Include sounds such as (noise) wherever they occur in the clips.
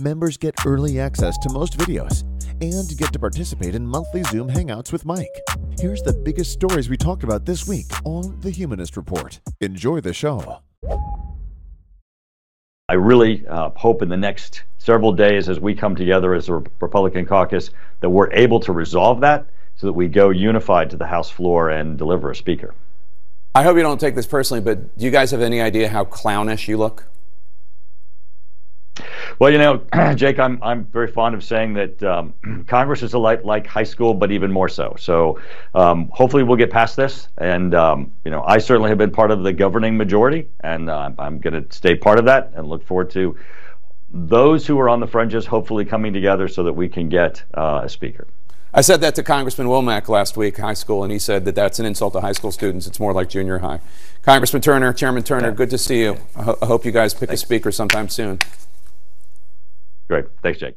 Members get early access to most videos and get to participate in monthly Zoom hangouts with Mike. Here's the biggest stories we talked about this week on the Humanist Report. Enjoy the show. I really uh, hope in the next several days as we come together as a Republican caucus that we're able to resolve that so that we go unified to the House floor and deliver a speaker. I hope you don't take this personally, but do you guys have any idea how clownish you look? Well, you know, (clears throat) Jake, I'm I'm very fond of saying that um, (clears throat) Congress is a like like high school, but even more so. So um, hopefully we'll get past this, and um, you know, I certainly have been part of the governing majority, and uh, I'm going to stay part of that, and look forward to those who are on the fringes hopefully coming together so that we can get uh, a speaker. I said that to Congressman Womack last week, high school, and he said that that's an insult to high school students. It's more like junior high. Congressman Turner, Chairman Turner, good to see you. I, ho- I, hope you guys pick Thanks. a speaker sometime soon. Great. Thanks, Jake.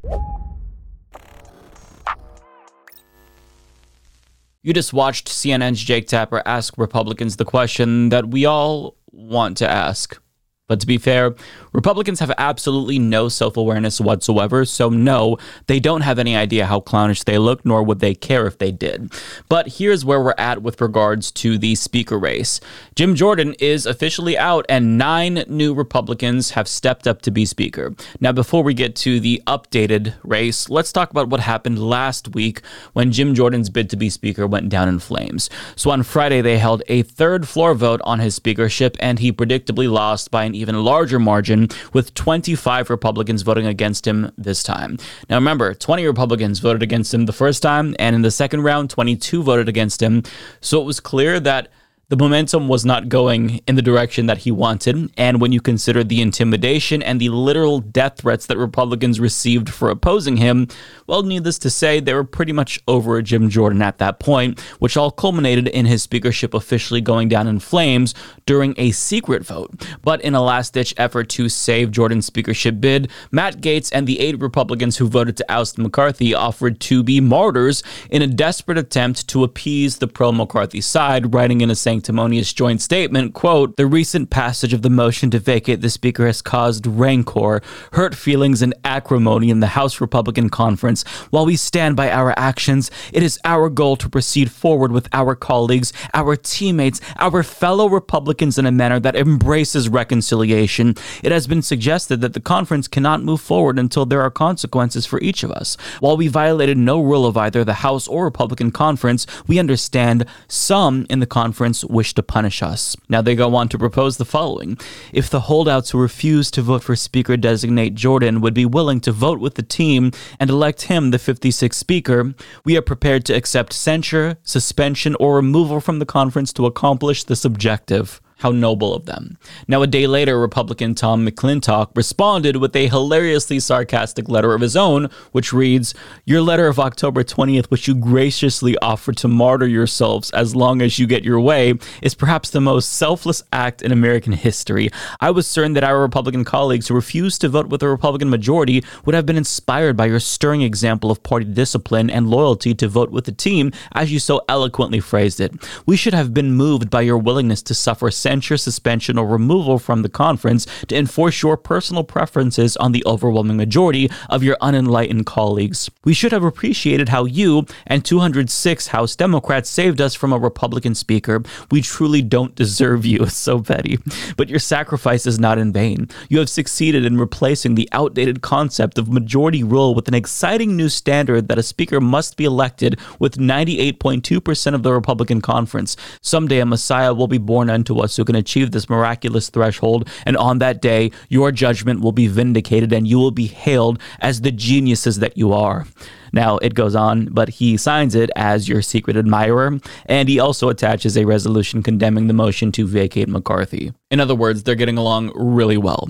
You just watched CNN's Jake Tapper ask Republicans the question that we all want to ask. But to be fair, Republicans have absolutely no self awareness whatsoever, so no, they don't have any idea how clownish they look, nor would they care if they did. But here's where we're at with regards to the speaker race Jim Jordan is officially out, and nine new Republicans have stepped up to be speaker. Now, before we get to the updated race, let's talk about what happened last week when Jim Jordan's bid to be speaker went down in flames. So on Friday, they held a third floor vote on his speakership, and he predictably lost by an even larger margin, with 25 Republicans voting against him this time. Now, remember, 20 Republicans voted against him the first time, and in the second round, 22 voted against him. So it was clear that the momentum was not going in the direction that he wanted. And when you consider the intimidation and the literal death threats that Republicans received for opposing him, well, needless to say, they were pretty much over Jim Jordan at that point, which all culminated in his speakership officially going down in flames during a secret vote. But in a last ditch effort to save Jordan's speakership bid, Matt Gaetz and the eight Republicans who voted to oust McCarthy offered to be martyrs in a desperate attempt to appease the pro McCarthy side, writing in a saying sanctimonious joint statement, quote, the recent passage of the motion to vacate the speaker has caused rancor, hurt feelings, and acrimony in the House Republican Conference. While we stand by our actions, it is our goal to proceed forward with our colleagues, our teammates, our fellow Republicans in a manner that embraces reconciliation. It has been suggested that the conference cannot move forward until there are consequences for each of us. While we violated no rule of either the House or Republican conference, we understand some in the conference wish to punish us. Now they go on to propose the following If the holdouts who refuse to vote for Speaker designate Jordan would be willing to vote with the team and elect him the 56th Speaker, we are prepared to accept censure, suspension, or removal from the conference to accomplish this objective. How noble of them. Now, a day later, Republican Tom McClintock responded with a hilariously sarcastic letter of his own, which reads Your letter of October 20th, which you graciously offered to martyr yourselves as long as you get your way, is perhaps the most selfless act in American history. I was certain that our Republican colleagues who refused to vote with the Republican majority would have been inspired by your stirring example of party discipline and loyalty to vote with the team, as you so eloquently phrased it. We should have been moved by your willingness to suffer censure, suspension, or removal from the conference to enforce your personal preferences on the overwhelming majority of your unenlightened colleagues. We should have appreciated how you and 206 House Democrats saved us from a Republican speaker. We truly don't deserve you, (laughs) so petty. But your sacrifice is not in vain. You have succeeded in replacing the outdated concept of majority rule with an exciting new standard that a speaker must be elected with 98.2% of the Republican conference. Someday a Messiah will be born unto us who can achieve this miraculous threshold, and on that day, your judgment will be vindicated and you will be hailed as the geniuses that you are. Now, it goes on, but he signs it as your secret admirer, and he also attaches a resolution condemning the motion to vacate McCarthy. In other words, they're getting along really well.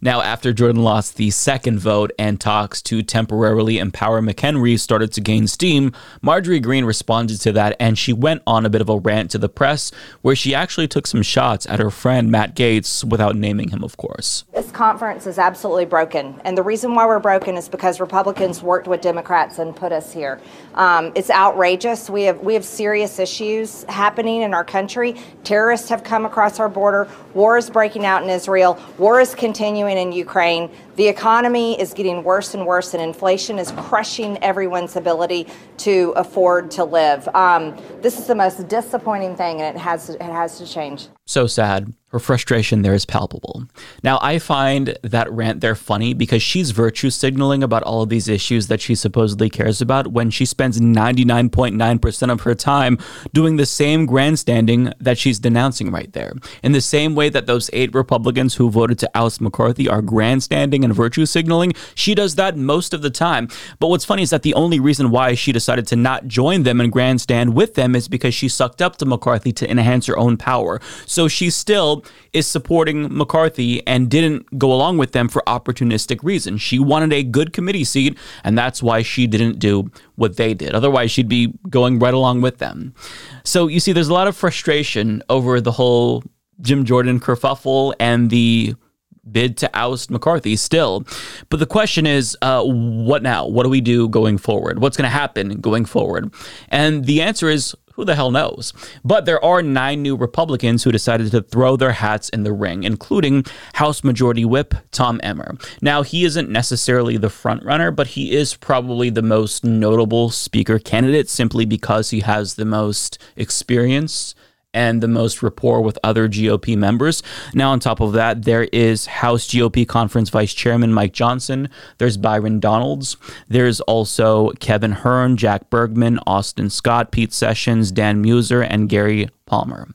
Now, after Jordan lost the second vote and talks to temporarily empower McHenry started to gain steam, Marjorie Greene responded to that and she went on a bit of a rant to the press where she actually took some shots at her friend Matt Gaetz without naming him, of course. This conference is absolutely broken. And the reason why we're broken is because Republicans worked with Democrats and put us here. Um, it's outrageous. We have, we have serious issues happening in our country. Terrorists have come across our border. War is breaking out in Israel. War is continuing in Ukraine. The economy is getting worse and worse, and inflation is crushing everyone's ability to afford to live. Um, this is the most disappointing thing, and it has it has to change. So sad. Her frustration there is palpable. Now, I find that rant there funny because she's virtue signaling about all of these issues that she supposedly cares about when she spends 99.9% of her time doing the same grandstanding that she's denouncing right there. In the same way that those eight Republicans who voted to oust McCarthy are grandstanding and virtue signaling, she does that most of the time. But what's funny is that the only reason why she decided to not join them and grandstand with them is because she sucked up to McCarthy to enhance her own power. So she still is supporting McCarthy and didn't go along with them for opportunistic reasons. She wanted a good committee seat, and that's why she didn't do what they did. Otherwise, she'd be going right along with them. So you see, there's a lot of frustration over the whole Jim Jordan kerfuffle and the bid to oust McCarthy still. But the question is, uh, what now? What do we do going forward? What's going to happen going forward? And the answer is, who the hell knows? But there are nine new Republicans who decided to throw their hats in the ring, including House Majority Whip Tom Emmer. Now, he isn't necessarily the frontrunner, but he is probably the most notable speaker candidate simply because he has the most experience and the most rapport with other GOP members. Now, on top of that, there is House GOP Conference Vice Chairman Mike Johnson. There's Byron Donalds. There's also Kevin Hern, Jack Bergman, Austin Scott, Pete Sessions, Dan Meuser, and Gary Palmer.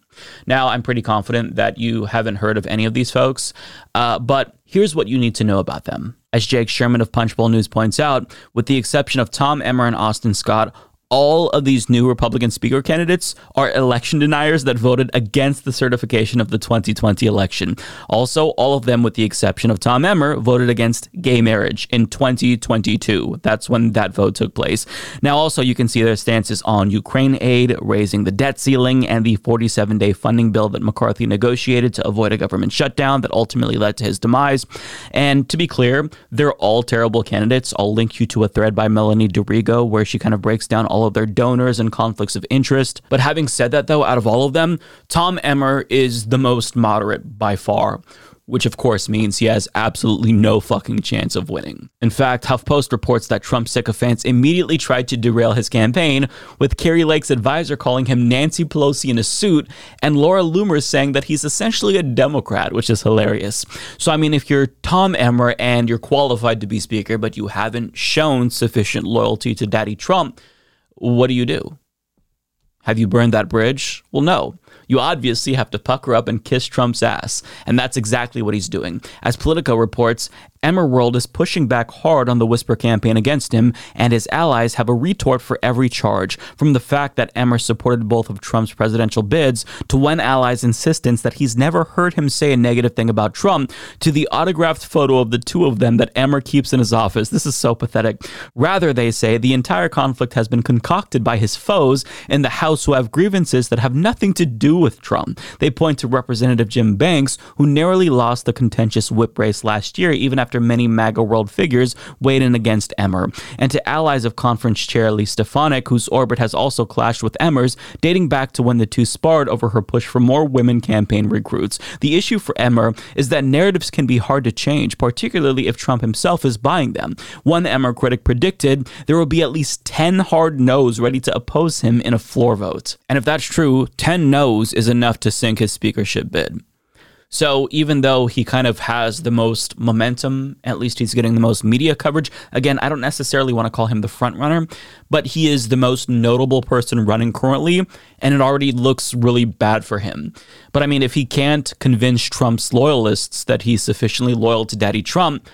Now, I'm pretty confident that you haven't heard of any of these folks, uh, but here's what you need to know about them. As Jake Sherman of Punchbowl News points out, with the exception of Tom Emmer and Austin Scott, all of these new Republican speaker candidates are election deniers that voted against the certification of the 2020 election. Also, all of them, with the exception of Tom Emmer, voted against gay marriage in 2022. That's when that vote took place. Now, also, you can see their stances on Ukraine aid, raising the debt ceiling, and the 47 day funding bill that McCarthy negotiated to avoid a government shutdown that ultimately led to his demise. And to be clear, they're all terrible candidates. I'll link you to a thread by Melanie D'Arrigo where she kind of breaks down all all of their donors and conflicts of interest. But having said that, though, out of all of them, Tom Emmer is the most moderate by far which of course means he has absolutely no fucking chance of winning. In fact, HuffPost reports that Trump sycophants immediately tried to derail his campaign, with Kari Lake's advisor calling him Nancy Pelosi in a suit, and Laura Loomer saying that he's essentially a Democrat, which is hilarious. So, I mean, if you're Tom Emmer and you're qualified to be Speaker, but you haven't shown sufficient loyalty to Daddy Trump, what do you do? Have you burned that bridge? Well, no you obviously have to pucker up and kiss Trump's ass. And that's exactly what he's doing. As Politico reports, Emmer World is pushing back hard on the Whisper campaign against him, and his allies have a retort for every charge, from the fact that Emmer supported both of Trump's presidential bids to one ally's insistence that he's never heard him say a negative thing about Trump to the autographed photo of the two of them that Emmer keeps in his office. This is so pathetic. Rather, they say the entire conflict has been concocted by his foes in the House who have grievances that have nothing to do with Trump. They point to Representative Jim Banks, who narrowly lost the contentious whip race last year, even after many MAGA world figures weighed in against Emmer, and to allies of conference chair Elise Stefanik, whose orbit has also clashed with Emmer's, dating back to when the two sparred over her push for more women campaign recruits. The issue for Emmer is that narratives can be hard to change, particularly if Trump himself is buying them. One Emmer critic predicted there will be at least 10 hard no's ready to oppose him in a floor vote. And if that's true, 10 no's is enough to sink his speakership bid. So even though he kind of has the most momentum, at least he's getting the most media coverage. Again, I don't necessarily want to call him the front runner, but he is the most notable person running currently, and it already looks really bad for him. But I mean, if he can't convince Trump's loyalists that he's sufficiently loyal to Daddy Trump,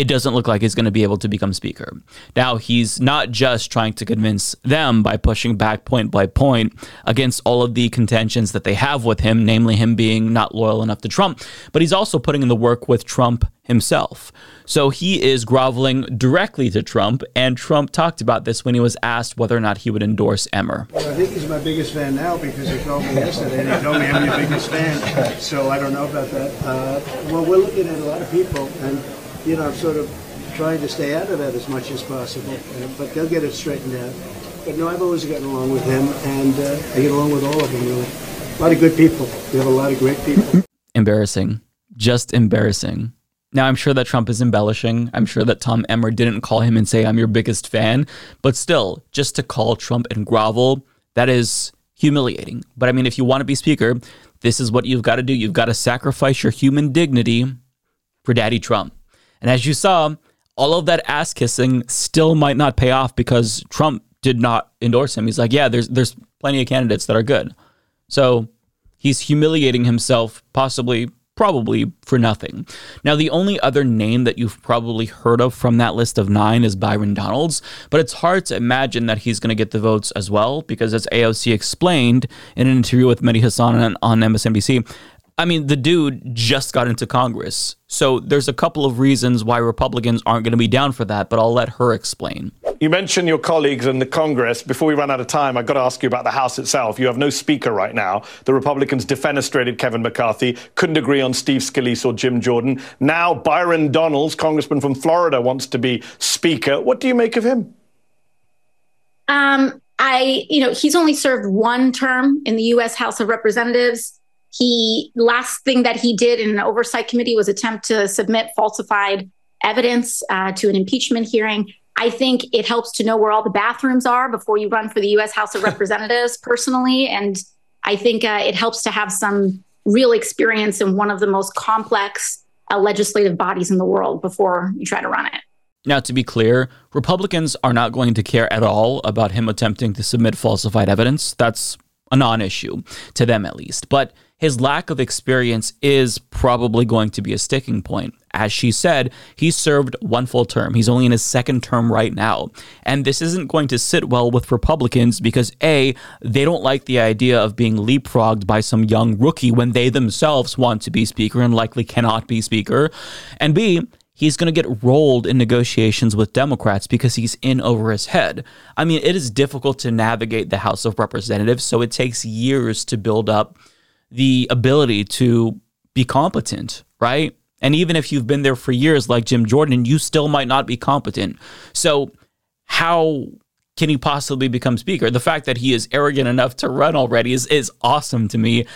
it doesn't look like he's going to be able to become speaker. Now, he's not just trying to convince them by pushing back point by point against all of the contentions that they have with him, namely him being not loyal enough to Trump, but he's also putting in the work with Trump himself. So he is groveling directly to Trump, and Trump talked about this when he was asked whether or not he would endorse Emmer. Well, I think he's my biggest fan now because he called me yesterday and he told me I'm your biggest fan. So I don't know about that. Uh, well, we're looking at a lot of people, and you know, I'm sort of trying to stay out of that as much as possible. Uh, but they'll get it straightened out. But no, I've always gotten along with him, and uh, I get along with all of them. Really, a lot of good people. We have a lot of great people. Embarrassing, just embarrassing. Now, I'm sure that Trump is embellishing. I'm sure that Tom Emmer didn't call him and say, I'm your biggest fan. But still, just to call Trump and grovel, that is humiliating. But I mean, if you want to be speaker, this is what you've got to do. You've got to sacrifice your human dignity for Daddy Trump. And as you saw, all of that ass kissing still might not pay off because Trump did not endorse him. He's like, yeah, there's there's plenty of candidates that are good. So he's humiliating himself, possibly probably for nothing. Now, the only other name that you've probably heard of from that list of nine is Byron Donalds, but it's hard to imagine that he's going to get the votes as well because, as AOC explained in an interview with Mehdi Hasan on MSNBC, I mean, the dude just got into Congress. So there's a couple of reasons why Republicans aren't going to be down for that, but I'll let her explain. You mentioned your colleagues in the Congress. Before we run out of time, I've got to ask you about the House itself. You have no speaker right now. The Republicans defenestrated Kevin McCarthy, couldn't agree on Steve Scalise or Jim Jordan. Now Byron Donalds, congressman from Florida, wants to be speaker. What do you make of him? Um, I, you know, he's only served one term in the U.S. House of Representatives. He last thing that he did in an oversight committee was attempt to submit falsified evidence uh, to an impeachment hearing. I think it helps to know where all the bathrooms are before you run for the U.S. House of (laughs) Representatives personally, and I think uh, it helps to have some real experience in one of the most complex uh, legislative bodies in the world before you try to run it. Now, to be clear, Republicans are not going to care at all about him attempting to submit falsified evidence. That's a non issue, to them at least. But his lack of experience is probably going to be a sticking point. As she said, he served one full term. He's only in his second term right now. And this isn't going to sit well with Republicans because A, they don't like the idea of being leapfrogged by some young rookie when they themselves want to be speaker and likely cannot be speaker. And B, he's going to get rolled in negotiations with Democrats because he's in over his head. I mean, it is difficult to navigate the House of Representatives, so it takes years to build up the ability to be competent, right? And even if you've been there for years, like Jim Jordan, you still might not be competent. So, how can he possibly become speaker? The fact that he is arrogant enough to run already is, is awesome to me.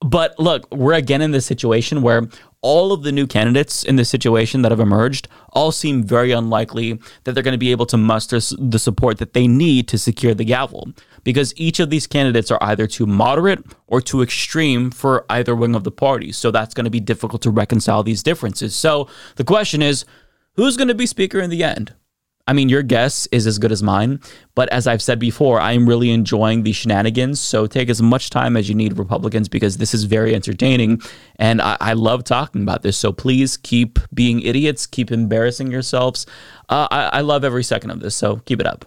But look, we're again in this situation where all of the new candidates in this situation that have emerged all seem very unlikely that they're going to be able to muster the support that they need to secure the gavel because each of these candidates are either too moderate or too extreme for either wing of the party. So that's going to be difficult to reconcile these differences. So the question is who's going to be speaker in the end? I mean, your guess is as good as mine. But as I've said before, I am really enjoying the shenanigans. So take as much time as you need, Republicans, because this is very entertaining. And I, I love talking about this. So please keep being idiots, keep embarrassing yourselves. Uh, I, I love every second of this. So keep it up.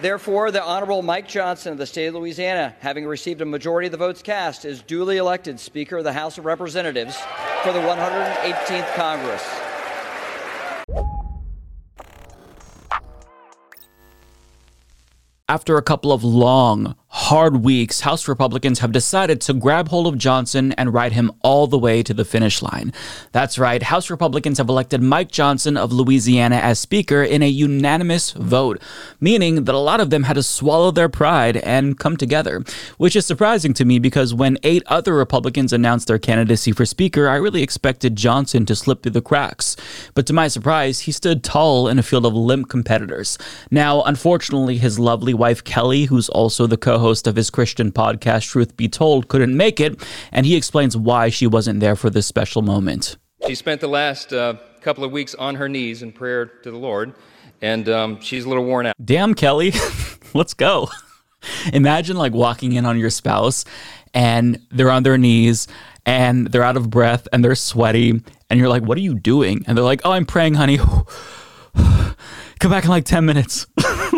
Therefore, the Honorable Mike Johnson of the state of Louisiana, having received a majority of the votes cast, is duly elected Speaker of the House of Representatives for the 118th Congress. After a couple of long, hard weeks, House Republicans have decided to grab hold of Johnson and ride him all the way to the finish line. That's right, House Republicans have elected Mike Johnson of Louisiana as Speaker in a unanimous vote, meaning that a lot of them had to swallow their pride and come together, which is surprising to me because when eight other Republicans announced their candidacy for Speaker, I really expected Johnson to slip through the cracks. But to my surprise, he stood tall in a field of limp competitors. Now, unfortunately, his lovely wife Kelly, who's also the co host of his Christian podcast, Truth Be Told, couldn't make it, and he explains why she wasn't there for this special moment. She spent the last uh, couple of weeks on her knees in prayer to the Lord, and um, she's a little worn out. Damn, Kelly, (laughs) let's go. Imagine like walking in on your spouse and they're on their knees and they're out of breath and they're sweaty and you're like, "What are you doing?" And they're like, "Oh, I'm praying, honey. (sighs) Come back in like 10 minutes." (laughs)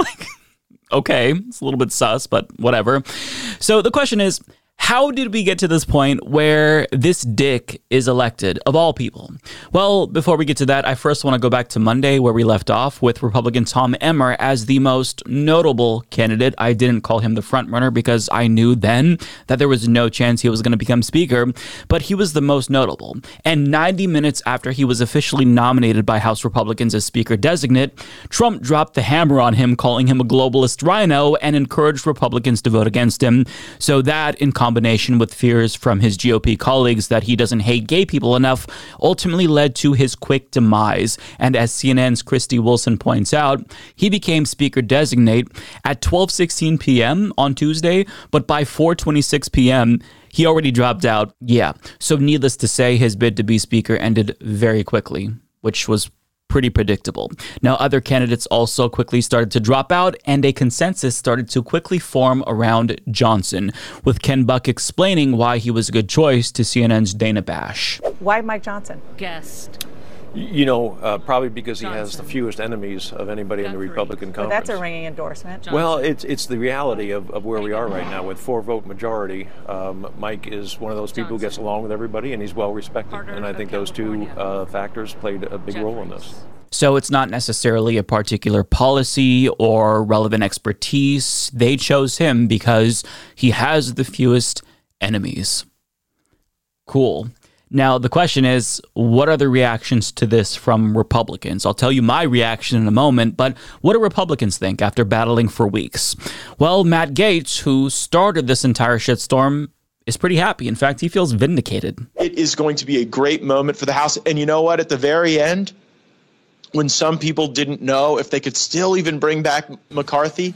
okay, it's a little bit sus, but whatever. So the question is, how did we get to this point where this dick is elected, of all people? Well, before we get to that, I first want to go back to Monday where we left off with Republican Tom Emmer as the most notable candidate. I didn't call him the frontrunner because I knew then that there was no chance he was going to become Speaker, but he was the most notable. And 90 minutes after he was officially nominated by House Republicans as Speaker designate, Trump dropped the hammer on him, calling him a globalist RINO, and encouraged Republicans to vote against him. So that, in combination, with fears from his GOP colleagues that he doesn't hate gay people enough, ultimately led to his quick demise. And as CNN's Krysty Wilson points out, he became speaker designate at 12:16 p.m. on Tuesday, but by 4:26 p.m., he already dropped out. Yeah. So needless to say, his bid to be speaker ended very quickly, which was pretty predictable. Now, other candidates also quickly started to drop out, and a consensus started to quickly form around Johnson, with Ken Buck explaining why he was a good choice to CNN's Dana Bash. Why Mike Johnson? Guest. You know, uh, probably because he has the fewest enemies of anybody in the Republican Well, conference. that's a ringing endorsement. Well, it's it's the reality of, of where we are right now with four vote majority. Um, Mike is one of those people who gets along with everybody, and he's well respected. And I think those two uh, factors played a big role in this. So it's not necessarily a particular policy or relevant expertise. They chose him because he has the fewest enemies. Cool. Now, the question is, what are the reactions to this from Republicans? I'll tell you my reaction in a moment, but what do Republicans think after battling for weeks? Well, Matt Gaetz, who started this entire shitstorm, is pretty happy. In fact, he feels vindicated. It is going to be a great moment for the House. And you know what? At the very end, when some people didn't know if they could still even bring back McCarthy,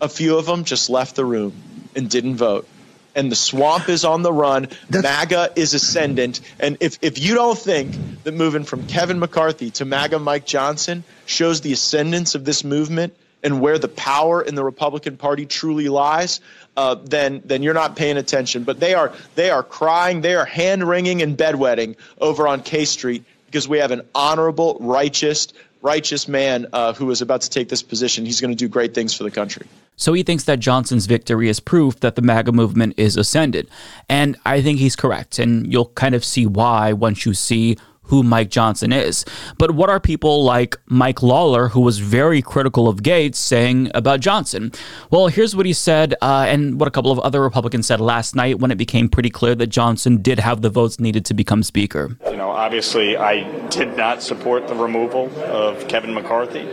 a few of them just left the room and didn't vote. And the swamp is on the run. MAGA is ascendant. And if, if you don't think that moving from Kevin McCarthy to MAGA Mike Johnson shows the ascendance of this movement and where the power in the Republican Party truly lies, uh, then then you're not paying attention. But they are they are crying, they are hand wringing and bedwetting over on K Street because we have an honorable, righteous, righteous man uh, who is about to take this position. He's going to do great things for the country. So he thinks that Johnson's victory is proof that the MAGA movement is ascended. And I think he's correct. And you'll kind of see why once you see who Mike Johnson is. But what are people like Mike Lawler, who was very critical of Gaetz, saying about Johnson? Well, here's what he said, uh, and what a couple of other Republicans said last night when it became pretty clear that Johnson did have the votes needed to become Speaker. You know, obviously, I did not support the removal of Kevin McCarthy.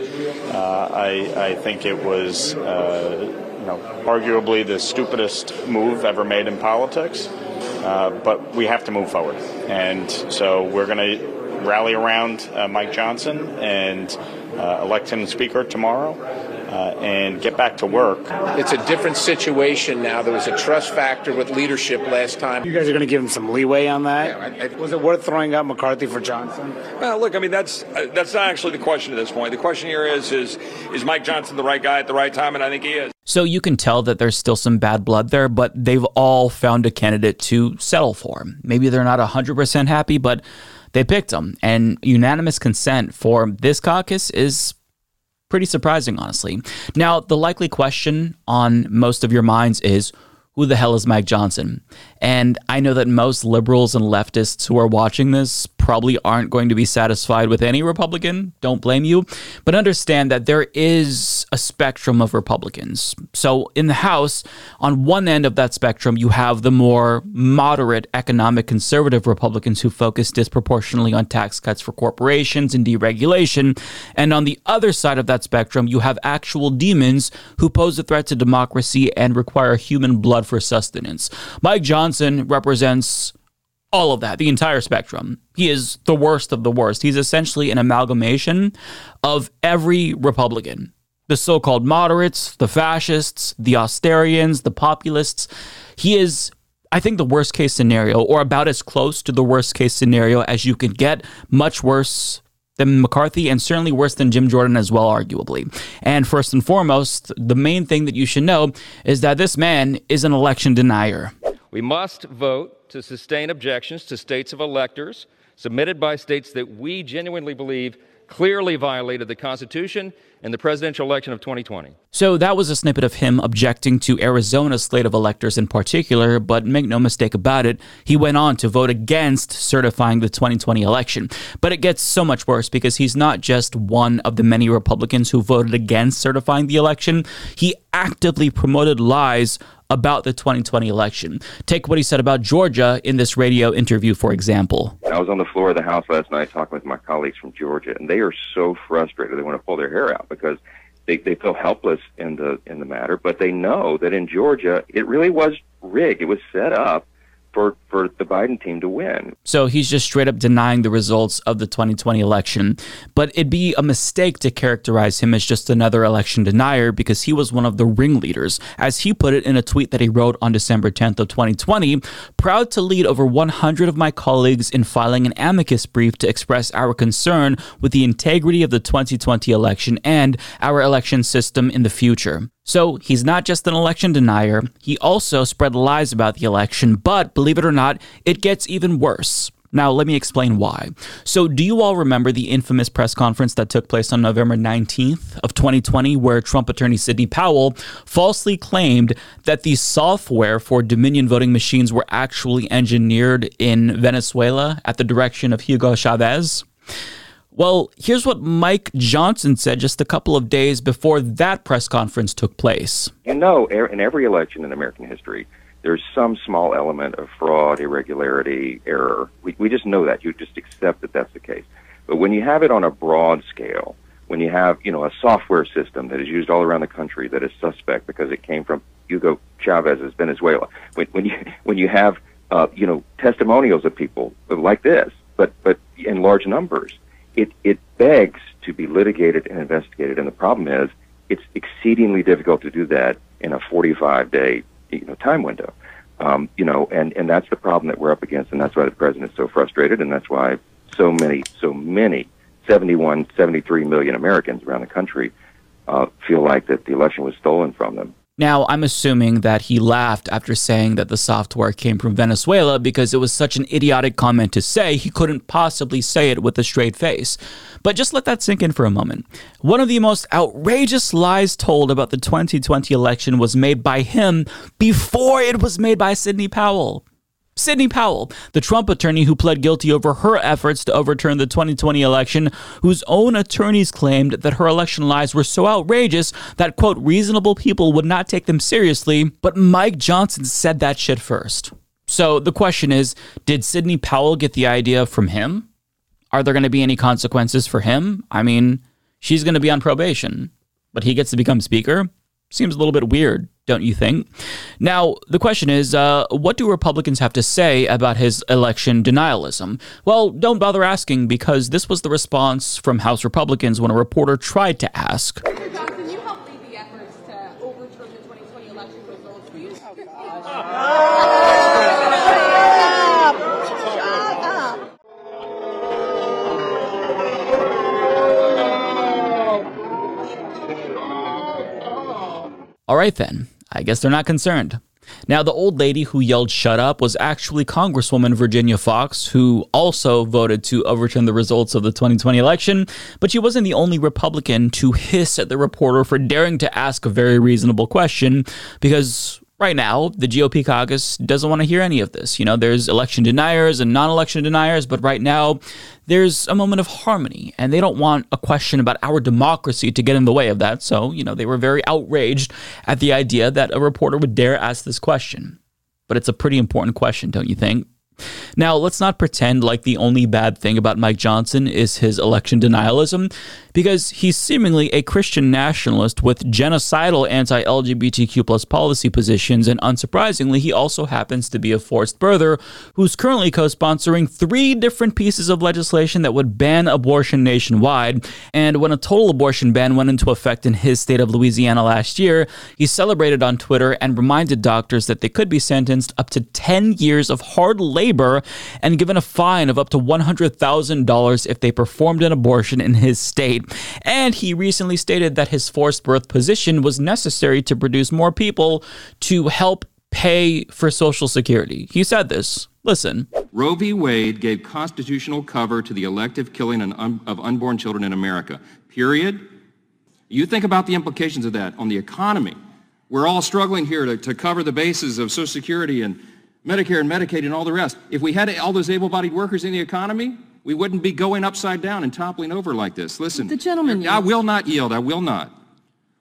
Uh, I, I think it was, uh, you know, arguably the stupidest move ever made in politics. Uh, but we have to move forward, and so we're going to rally around uh, Mike Johnson and uh, elect him Speaker tomorrow. Uh, and get back to work. It's a different situation now. There was a trust factor with leadership last time. You guys are going to give him some leeway on that. Yeah, I, I, was it worth throwing out McCarthy for Johnson? Well, look, I mean that's uh, that's not actually the question at this point. The question here is is is Mike Johnson the right guy at the right time, and I think he is. So you can tell that there's still some bad blood there, but they've all found a candidate to settle for. Maybe they're not 100% happy, but they picked him. And unanimous consent for this caucus is pretty surprising, honestly. Now, the likely question on most of your minds is who the hell is Mike Johnson? And I know that most liberals and leftists who are watching this probably aren't going to be satisfied with any Republican. Don't blame you. But understand that there is a spectrum of Republicans. So in the House, on one end of that spectrum, you have the more moderate economic conservative Republicans who focus disproportionately on tax cuts for corporations and deregulation. And on the other side of that spectrum, you have actual demons who pose a threat to democracy and require human blood for sustenance. Mike Johnson represents all of that, the entire spectrum. He is the worst of the worst. He's essentially an amalgamation of every Republican. The so called moderates, the fascists, the austerians, the populists. He is, I think, the worst case scenario, or about as close to the worst case scenario as you could get, much worse than McCarthy and certainly worse than Jim Jordan as well, arguably. And first and foremost, the main thing that you should know is that this man is an election denier. We must vote to sustain objections to states of electors submitted by states that we genuinely believe clearly violated the Constitution in the presidential election of 2020. So that was a snippet of him objecting to Arizona's slate of electors in particular, but make no mistake about it, he went on to vote against certifying the 2020 election. But it gets so much worse because he's not just one of the many Republicans who voted against certifying the election, he actively promoted lies about the 2020 election. Take what he said about Georgia in this radio interview, for example. I was on the floor of the House last night talking with my colleagues from Georgia, and they are so frustrated. They want to pull their hair out because they, they feel helpless in the in the matter, but they know that in Georgia it really was rigged. It was set up for, for the Biden team to win. So he's just straight up denying the results of the 2020 election. But it'd be a mistake to characterize him as just another election denier because he was one of the ringleaders. As he put it in a tweet that he wrote on December 10th of 2020, proud to lead over 100 of my colleagues in filing an amicus brief to express our concern with the integrity of the 2020 election and our election system in the future. So he's not just an election denier, he also spread lies about the election, but believe it or not, it gets even worse. Now, let me explain why. So, do you all remember the infamous press conference that took place on November 19th of 2020 where Trump attorney Sidney Powell falsely claimed that the software for Dominion voting machines were actually engineered in Venezuela at the direction of Hugo Chavez? Well, here's what Mike Johnson said just a couple of days before that press conference took place. You know, in every election in American history, there's some small element of fraud, irregularity, error. We, we just know that. You just accept that that's the case. But when you have it on a broad scale, when you have, you know, a software system that is used all around the country that is suspect because it came from Hugo Chavez's Venezuela, when, when you when you have, uh, you know, testimonials of people like this, but but in large numbers, it, it begs to be litigated and investigated. And the problem is, it's exceedingly difficult to do that in a 45 day you know, time window. Um, you know, and, and that's the problem that we're up against, and that's why the president is so frustrated, and that's why so many, so many, 71, 73 million Americans around the country uh, feel like that the election was stolen from them. Now, I'm assuming that he laughed after saying that the software came from Venezuela because it was such an idiotic comment to say, he couldn't possibly say it with a straight face. But just let that sink in for a moment. One of the most outrageous lies told about the 2020 election was made by him before it was made by Sidney Powell. Sidney Powell, the Trump attorney who pled guilty over her efforts to overturn the 2020 election, whose own attorneys claimed that her election lies were so outrageous that, quote, reasonable people would not take them seriously, but Mike Johnson said that shit first. So the question is did Sidney Powell get the idea from him? Are there going to be any consequences for him? I mean, she's going to be on probation, but he gets to become speaker? Seems a little bit weird, don't you think? Now, the question is uh, what do Republicans have to say about his election denialism? Well, don't bother asking because this was the response from House Republicans when a reporter tried to ask. (laughs) All right, then. I guess they're not concerned. Now, the old lady who yelled shut up was actually Congresswoman Virginia Foxx, who also voted to overturn the results of the 2020 election, but she wasn't the only Republican to hiss at the reporter for daring to ask a very reasonable question, because right now, the GOP caucus doesn't want to hear any of this. You know, there's election deniers and non election deniers, but right now, there's a moment of harmony, and they don't want a question about our democracy to get in the way of that. So, you know, they were very outraged at the idea that a reporter would dare ask this question. But it's a pretty important question, don't you think? Now, let's not pretend like the only bad thing about Mike Johnson is his election denialism, because he's seemingly a Christian nationalist with genocidal anti LGBTQ policy positions, and unsurprisingly, he also happens to be a forced birther who's currently co sponsoring three different pieces of legislation that would ban abortion nationwide. And when a total abortion ban went into effect in his state of Louisiana last year, he celebrated on Twitter and reminded doctors that they could be sentenced up to 10 years of hard labor and given a fine of up to $100,000 if they performed an abortion in his state. And he recently stated that his forced birth position was necessary to produce more people to help pay for Social Security. He said this. Listen. Roe v. Wade gave constitutional cover to the elective killing of unborn children in America. Period. You think about the implications of that on the economy. We're all struggling here to, to cover the bases of Social Security and Medicare and Medicaid and all the rest. If we had all those able-bodied workers in the economy, we wouldn't be going upside down and toppling over like this. Listen, the gentleman. I will not yield. I will not.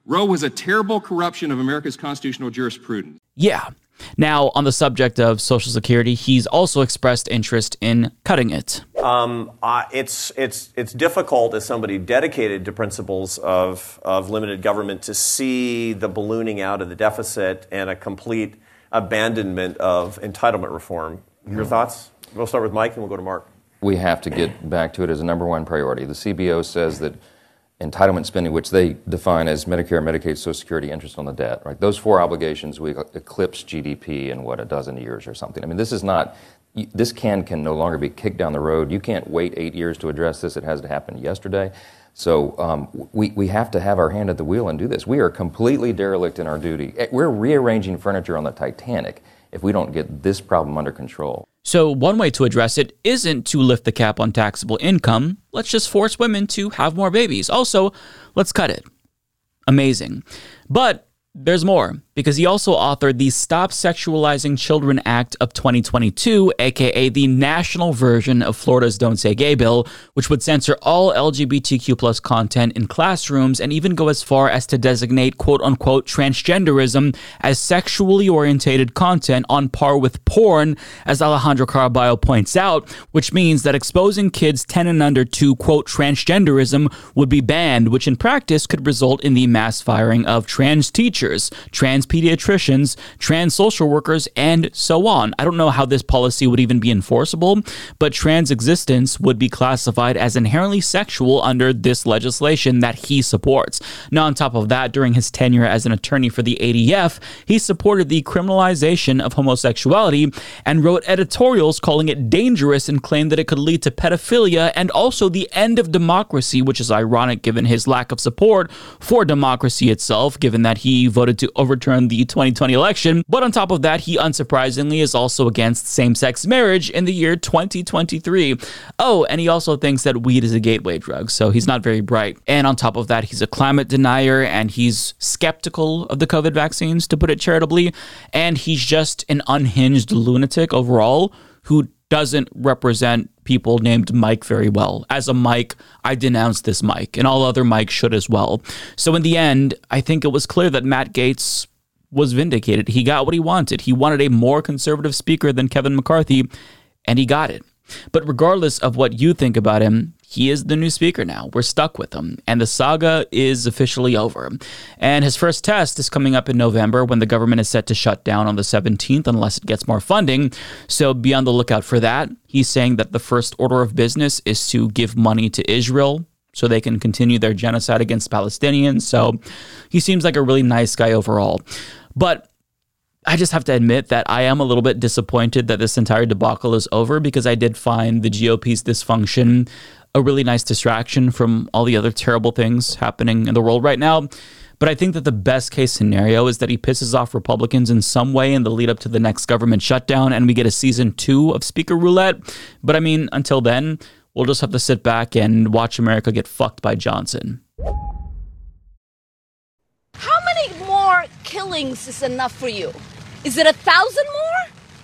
Roe was a terrible corruption of America's constitutional jurisprudence. Yeah. Now, on the subject of Social Security, he's also expressed interest in cutting it. Um, uh, it's it's it's difficult as somebody dedicated to principles of of limited government to see the ballooning out of the deficit and a complete abandonment of entitlement reform. Your thoughts? We'll start with Mike and we'll go to Mark. We have to get back to it as a number one priority. The CBO says that entitlement spending, which they define as Medicare, Medicaid, Social Security, interest on the debt, right? Those four obligations we eclipse GDP in what a dozen years or something. I mean, this is not. This can can no longer be kicked down the road. You can't wait eight years to address this. It has to happen yesterday. So um, we, we have to have our hand at the wheel and do this. We are completely derelict in our duty. Eh, we're rearranging furniture on the Titanic if we don't get this problem under control. So, one way to address it isn't to lift the cap on taxable income. Let's just force women to have more babies. Also, let's cut it. Amazing. But there's more, because he also authored the Stop Sexualizing Children Act of 2022, aka the national version of Florida's Don't Say Gay bill, which would censor all LGBTQ plus content in classrooms and even go as far as to designate quote unquote transgenderism as sexually orientated content on par with porn, as Alejandra Caraballo points out, which means that exposing kids 10 and under to quote transgenderism would be banned, which in practice could result in the mass firing of trans teachers. Teachers, trans pediatricians, trans social workers, and so on. I don't know how this policy would even be enforceable, but trans existence would be classified as inherently sexual under this legislation that he supports. Now, on top of that, during his tenure as an attorney for the ADF, he supported the criminalization of homosexuality and wrote editorials calling it dangerous and claimed that it could lead to pedophilia and also the end of democracy, which is ironic given his lack of support for democracy itself, given that he voted to overturn the 2020 election. But on top of that, he unsurprisingly is also against same sex marriage in the year 2023. Oh, and he also thinks that weed is a gateway drug, so he's not very bright. And on top of that, he's a climate denier and he's skeptical of the COVID vaccines, to put it charitably. And he's just an unhinged lunatic overall who doesn't represent people named Mike very well. As a Mike, I denounce this Mike, and all other Mikes should as well. So in the end, I think it was clear that Matt Gaetz was vindicated. He got what he wanted. He wanted a more conservative speaker than Kevin McCarthy, and he got it. But regardless of what you think about him, he is the new speaker now. We're stuck with him, and the saga is officially over. And his first test is coming up in November when the government is set to shut down on the 17th unless it gets more funding. So be on the lookout for that. He's saying that the first order of business is to give money to Israel so they can continue their genocide against Palestinians. So he seems like a really nice guy overall. But I just have to admit that I am a little bit disappointed that this entire debacle is over because I did find the GOP's dysfunction a really nice distraction from all the other terrible things happening in the world right now. But I think that the best case scenario is that he pisses off Republicans in some way in the lead up to the next government shutdown and we get a season two of Speaker Roulette. But I mean, until then, we'll just have to sit back and watch America get fucked by Johnson. How many killings is enough for you? Is it a thousand more?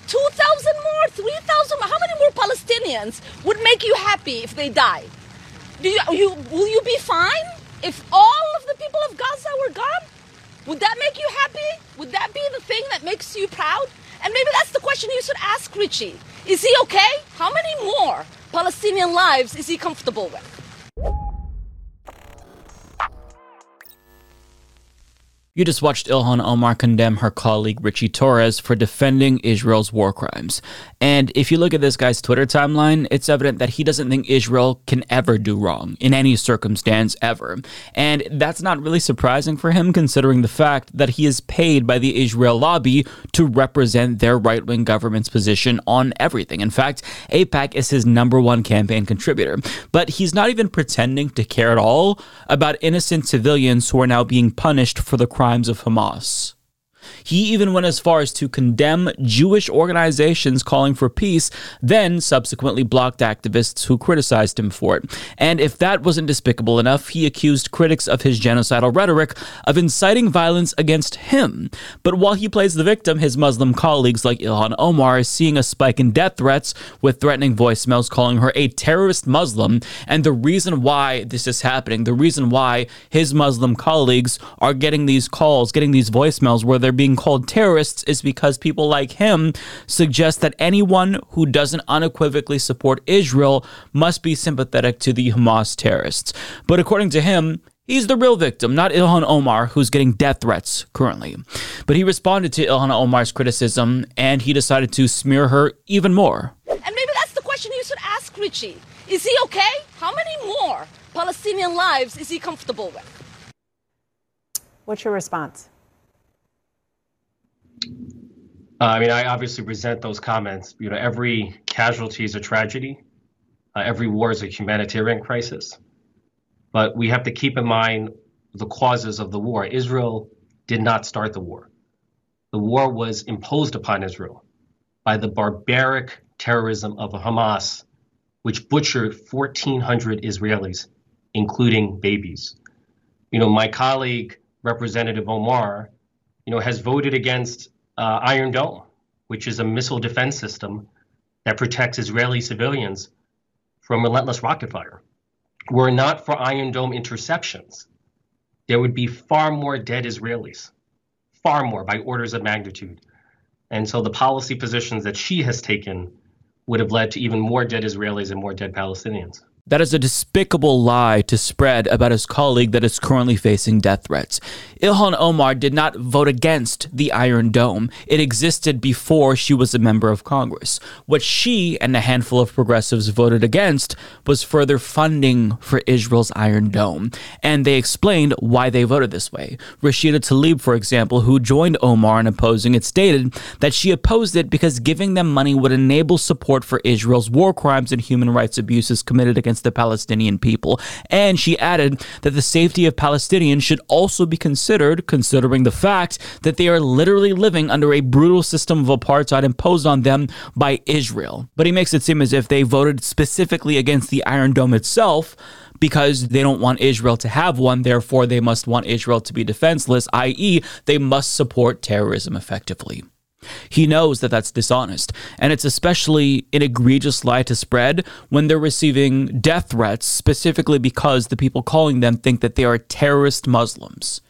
2,000 more? 3,000 more? How many more Palestinians would make you happy if they died? Do you, you, will you be fine if all of the people of Gaza were gone? Would that make you happy? Would that be the thing that makes you proud? And maybe that's the question you should ask Richie. Is he okay? How many more Palestinian lives is he comfortable with? You just watched Ilhan Omar condemn her colleague Richie Torres for defending Israel's war crimes. And if you look at this guy's Twitter timeline, it's evident that he doesn't think Israel can ever do wrong in any circumstance ever. And that's not really surprising for him considering the fact that he is paid by the Israel lobby to represent their right wing government's position on everything. In fact, AIPAC is his number one campaign contributor. But he's not even pretending to care at all about innocent civilians who are now being punished for the crime crimes of Hamas. He even went as far as to condemn Jewish organizations calling for peace, then subsequently blocked activists who criticized him for it. And if that wasn't despicable enough, he accused critics of his genocidal rhetoric of inciting violence against him. But while he plays the victim, his Muslim colleagues like Ilhan Omar is seeing a spike in death threats with threatening voicemails calling her a terrorist Muslim. And the reason why this is happening, the reason why his Muslim colleagues are getting these calls, getting these voicemails where they're being called terrorists is because people like him suggest that anyone who doesn't unequivocally support Israel must be sympathetic to the Hamas terrorists. But according to him, He's the real victim, not Ilhan Omar, who's getting death threats currently. But he responded to Ilhan Omar's criticism and he decided to smear her even more. And maybe that's the question you should ask Richie. Is he okay? How many more Palestinian lives is he comfortable with? What's your response? Uh, I mean, I obviously resent those comments. You know, every casualty is a tragedy. Uh, every war is a humanitarian crisis. But we have to keep in mind the causes of the war. Israel did not start the war. The war was imposed upon Israel by the barbaric terrorism of Hamas, which butchered 1,400 Israelis, including babies. You know, my colleague, Representative Omar, you know, has voted against uh, Iron Dome, which is a missile defense system that protects Israeli civilians from relentless rocket fire. Were it not for Iron Dome interceptions, there would be far more dead Israelis, far more by orders of magnitude. And so the policy positions that she has taken would have led to even more dead Israelis and more dead Palestinians. That is a despicable lie to spread about his colleague that is currently facing death threats. Ilhan Omar did not vote against the Iron Dome. It existed before she was a member of Congress. What she and a handful of progressives voted against was further funding for Israel's Iron Dome. And they explained why they voted this way. Rashida Tlaib, for example, who joined Omar in opposing it, stated that she opposed it because giving them money would enable support for Israel's war crimes and human rights abuses committed against against the Palestinian people. And she added that the safety of Palestinians should also be considered, considering the fact that they are literally living under a brutal system of apartheid imposed on them by Israel. But he makes it seem as if they voted specifically against the Iron Dome itself because they don't want Israel to have one, therefore, they must want Israel to be defenseless, i.e., they must support terrorism effectively. He knows that that's dishonest, and it's especially an egregious lie to spread when they're receiving death threats specifically because the people calling them think that they are terrorist Muslims.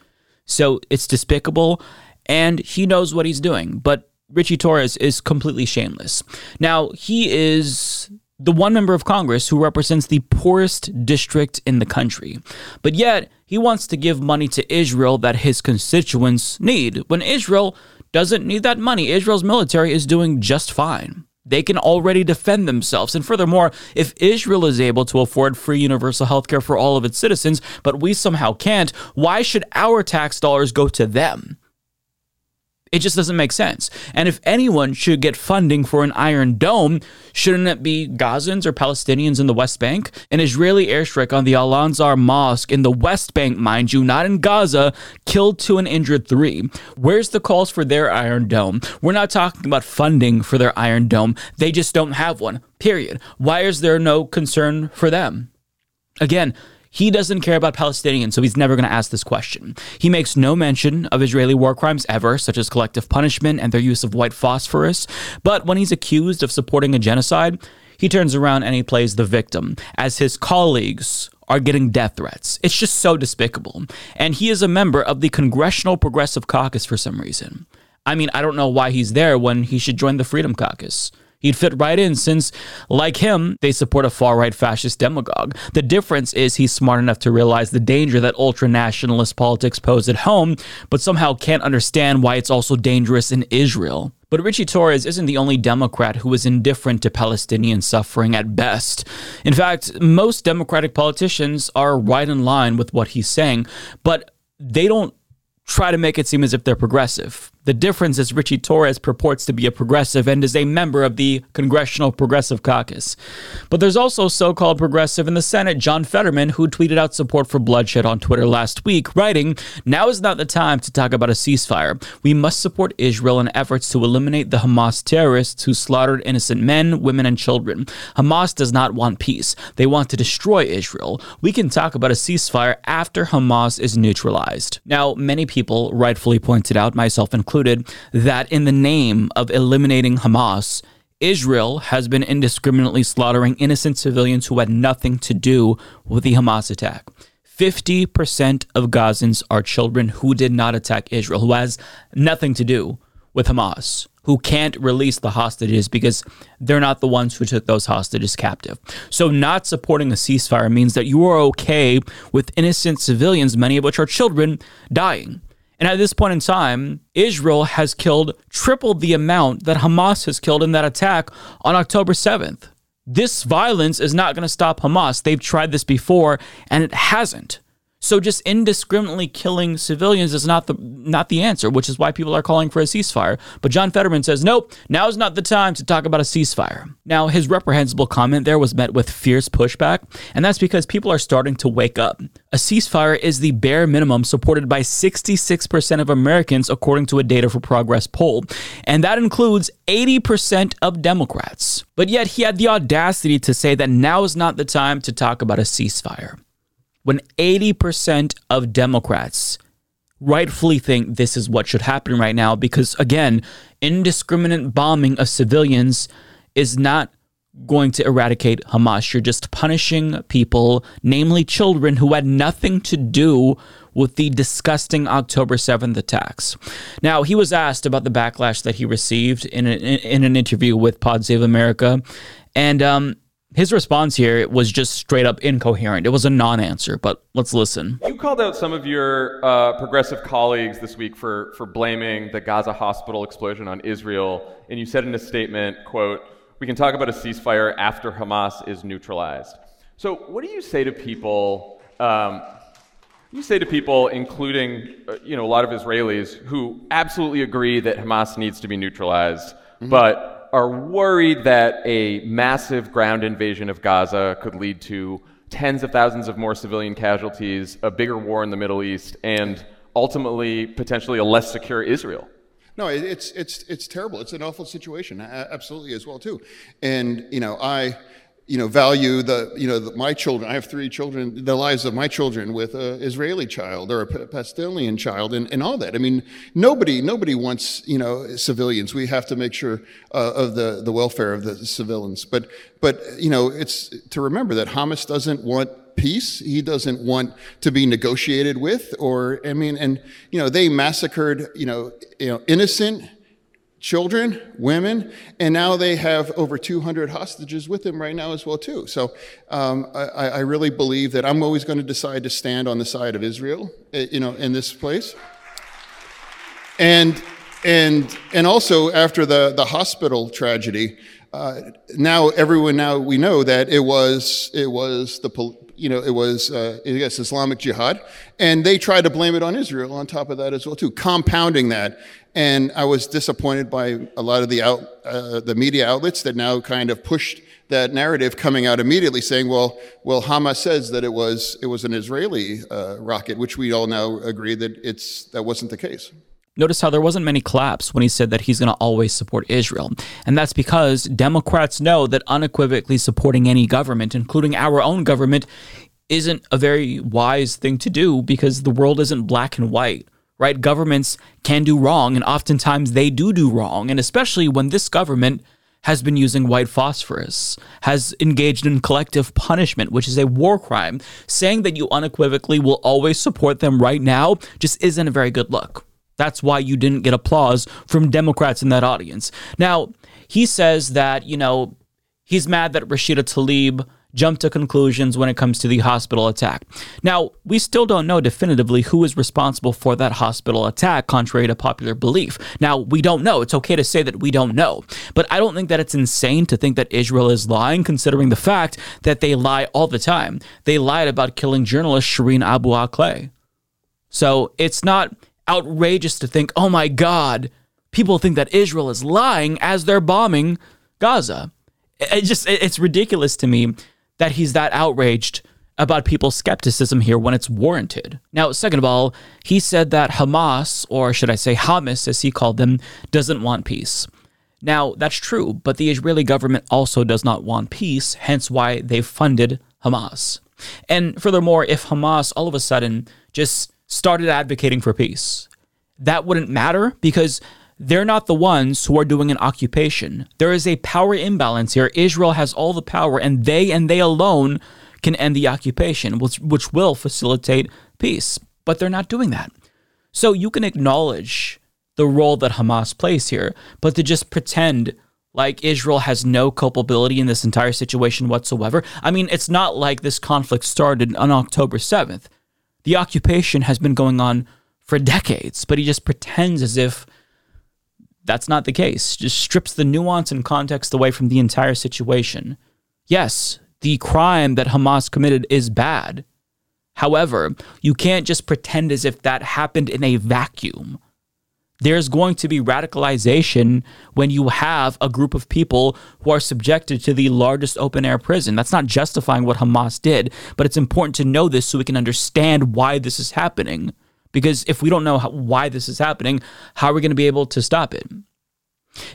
So it's despicable, and he knows what he's doing, but Richie Torres is completely shameless. Now, he is the one member of Congress who represents the poorest district in the country. But yet, he wants to give money to Israel that his constituents need, when Israel doesn't need that money. Israel's military is doing just fine. They can already defend themselves. And furthermore, if Israel is able to afford free universal health care for all of its citizens, but we somehow can't, why should our tax dollars go to them? It just doesn't make sense. And if anyone should get funding for an Iron Dome, shouldn't it be Gazans or Palestinians in the West Bank? An Israeli airstrike on the Al Ansar Mosque in the West Bank, mind you, not in Gaza, killed two and injured three. Where's the calls for their Iron Dome? We're not talking about funding for their Iron Dome. They just don't have one, period. Why is there no concern for them? Again, he doesn't care about Palestinians, so he's never going to ask this question. He makes no mention of Israeli war crimes ever, such as collective punishment and their use of white phosphorus. But when he's accused of supporting a genocide, he turns around and he plays the victim, as his colleagues are getting death threats. It's just so despicable. And he is a member of the Congressional Progressive Caucus for some reason. I mean, I don't know why he's there when he should join the Freedom Caucus. He'd fit right in since, like him, they support a far right fascist demagogue. The difference is he's smart enough to realize the danger that ultra nationalist politics pose at home, but somehow can't understand why it's also dangerous in Israel. But Richie Torres isn't the only Democrat who is indifferent to Palestinian suffering at best. In fact, most Democratic politicians are right in line with what he's saying, but they don't try to make it seem as if they're progressive. The difference is Richie Torres purports to be a progressive and is a member of the Congressional Progressive Caucus. But there's also so called progressive in the Senate, John Fetterman, who tweeted out support for bloodshed on Twitter last week, writing, Now is not the time to talk about a ceasefire. We must support Israel in efforts to eliminate the Hamas terrorists who slaughtered innocent men, women, and children. Hamas does not want peace. They want to destroy Israel. We can talk about a ceasefire after Hamas is neutralized. Now, many people rightfully pointed out, myself included, that in the name of eliminating Hamas, Israel has been indiscriminately slaughtering innocent civilians who had nothing to do with the Hamas attack. 50% of Gazans are children who did not attack Israel, who has nothing to do with Hamas, who can't release the hostages because they're not the ones who took those hostages captive. So, not supporting a ceasefire means that you are okay with innocent civilians, many of which are children, dying. And at this point in time, Israel has killed triple the amount that Hamas has killed in that attack on October 7th. This violence is not going to stop Hamas. They've tried this before and it hasn't. So just indiscriminately killing civilians is not the not the answer, which is why people are calling for a ceasefire. But John Fetterman says, "Nope, now is not the time to talk about a ceasefire." Now, his reprehensible comment there was met with fierce pushback, and that's because people are starting to wake up. A ceasefire is the bare minimum supported by 66% of Americans according to a Data for Progress poll, and that includes 80% of Democrats. But yet he had the audacity to say that now is not the time to talk about a ceasefire when 80% of Democrats rightfully think this is what should happen right now because, again, indiscriminate bombing of civilians is not going to eradicate Hamas. You're just punishing people, namely children, who had nothing to do with the disgusting October 7th attacks. Now, he was asked about the backlash that he received in, a, in an interview with Pod Save America. And um, his response here was just straight up incoherent. It was a non answer, but let's listen. You called out some of your uh, progressive colleagues this week for, for blaming the Gaza hospital explosion on Israel, and you said in a statement, quote, we can talk about a ceasefire after Hamas is neutralized. So, what do you say to people? Um, you say to people, including uh, you know a lot of Israelis, who absolutely agree that Hamas needs to be neutralized, mm-hmm. but are worried that a massive ground invasion of Gaza could lead to tens of thousands of more civilian casualties, a bigger war in the Middle East, and ultimately potentially a less secure Israel. No, it's it's it's terrible. It's an awful situation, absolutely as well too. And you know, I you know, value the, you know, the, my children. I have three children, the lives of my children with an Israeli child or a Palestinian child and, and all that. I mean, nobody, nobody wants, you know, civilians. We have to make sure uh, of the, the welfare of the civilians. But, but, you know, it's to remember that Hamas doesn't want peace. He doesn't want to be negotiated with or, I mean, and, you know, they massacred, you know, you know, innocent, children, women, and now they have over 200 hostages with them right now as well too. So um, I, I, really believe that I'm always going to decide to stand on the side of Israel, eh, you know, in this place. And and and also after the the hospital tragedy, uh, now everyone now we know that it was it was the you know, it was, uh, I guess, Islamic Jihad. And they tried to blame it on Israel on top of that as well, too, compounding that. And I was disappointed by a lot of the, out, uh, the media outlets that now kind of pushed that narrative coming out immediately saying, well, well, Hamas says that it was, it was an Israeli uh, rocket, which we all now agree that it's, that wasn't the case. Notice how there wasn't many claps when he said that he's going to always support Israel. And that's because Democrats know that unequivocally supporting any government, including our own government, isn't a very wise thing to do because the world isn't black and white, right? Governments can do wrong, and oftentimes they do do wrong. And especially when this government has been using white phosphorus, has engaged in collective punishment, which is a war crime, saying that you unequivocally will always support them right now just isn't a very good look. That's why you didn't get applause from Democrats in that audience. Now, he says that, you know, he's mad that Rashida Tlaib jumped to conclusions when it comes to the hospital attack. Now, we still don't know definitively who is responsible for that hospital attack, contrary to popular belief. Now, we don't know. It's okay to say that we don't know. But I don't think that it's insane to think that Israel is lying, considering the fact that they lie all the time. They lied about killing journalist Shireen Abu Akleh. So it's not outrageous to think, oh my God, people think that Israel is lying as they're bombing Gaza. It just it's ridiculous to me that he's that outraged about people's skepticism here when it's warranted. Now, second of all, he said that Hamas, or should I say Hamas as he called them, doesn't want peace. Now, that's true, but the Israeli government also does not want peace, hence why they've funded Hamas. And furthermore, if Hamas all of a sudden just started advocating for peace, that wouldn't matter because they're not the ones who are doing an occupation. There is a power imbalance here. Israel has all the power, and they and they alone can end the occupation, which, which will facilitate peace. But they're not doing that. So you can acknowledge the role that Hamas plays here, but to just pretend like Israel has no culpability in this entire situation whatsoever. I mean, it's not like this conflict started on October 7th. The occupation has been going on for decades, but he just pretends as if that's not the case. Just strips the nuance and context away from the entire situation. Yes, the crime that Hamas committed is bad. However, you can't just pretend as if that happened in a vacuum. There's going to be radicalization when you have a group of people who are subjected to the largest open air prison. That's not justifying what Hamas did, but it's important to know this so we can understand why this is happening. Because if we don't know how, why this is happening, how are we going to be able to stop it?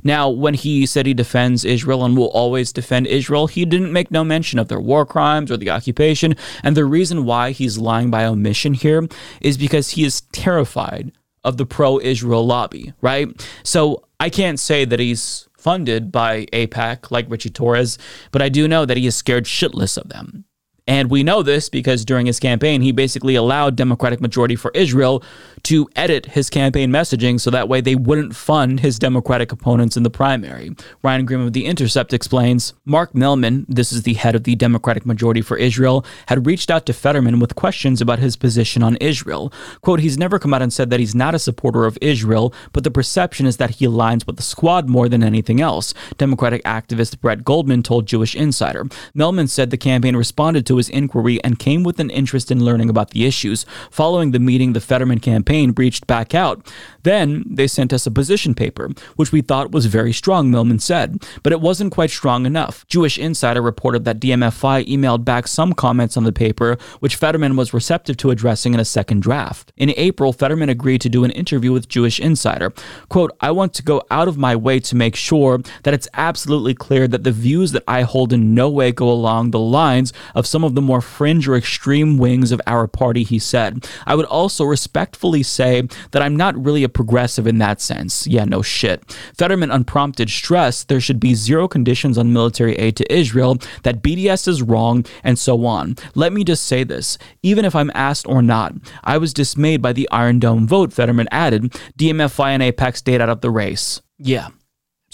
Now, when he said he defends Israel and will always defend Israel, he didn't make no mention of their war crimes or the occupation. And the reason why he's lying by omission here is because he is terrified of the pro Israel lobby, right? So I can't say that he's funded by AIPAC like Richie Torres, but I do know that he is scared shitless of them. And we know this because during his campaign, he basically allowed Democratic Majority for Israel to edit his campaign messaging so that way they wouldn't fund his Democratic opponents in the primary. Ryan Grim of The Intercept explains Mark Mellman, this is the head of the Democratic Majority for Israel, had reached out to Fetterman with questions about his position on Israel. Quote, he's never come out and said that he's not a supporter of Israel, but the perception is that he aligns with the squad more than anything else. Democratic activist Brett Goldman told Jewish Insider. Mellman said the campaign responded to his inquiry and came with an interest in learning about the issues. Following the meeting, the Fetterman campaign reached back out. Then they sent us a position paper, which we thought was very strong, Mellman said, but it wasn't quite strong enough. Jewish Insider reported that DMFI emailed back some comments on the paper, which Fetterman was receptive to addressing in a second draft. In April, Fetterman agreed to do an interview with Jewish Insider. Quote, I want to go out of my way to make sure that it's absolutely clear that the views that I hold in no way go along the lines of some of the more fringe or extreme wings of our party, he said. I would also respectfully say that I'm not really a progressive in that sense. Yeah, no shit. Fetterman unprompted stressed there should be zero conditions on military aid to Israel, that BDS is wrong, and so on. Let me just say this even if I'm asked or not, I was dismayed by the Iron Dome vote, Fetterman added. DMFI and AIPAC stayed out of the race. Yeah.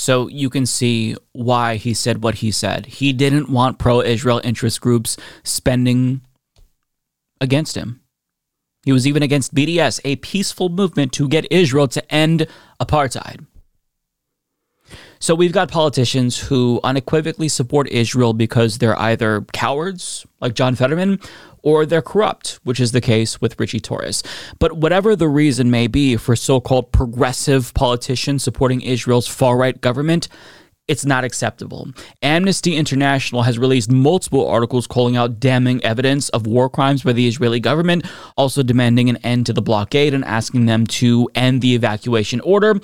So you can see why he said what he said. He didn't want pro Israel interest groups spending against him. He was even against BDS, a peaceful movement to get Israel to end apartheid. So we've got politicians who unequivocally support Israel because they're either cowards, like John Fetterman, or they're corrupt, which is the case with Richie Torres. But whatever the reason may be for so called progressive politicians supporting Israel's far right government, it's not acceptable. Amnesty International has released multiple articles calling out damning evidence of war crimes by the Israeli government, also demanding an end to the blockade and asking them to end the evacuation order.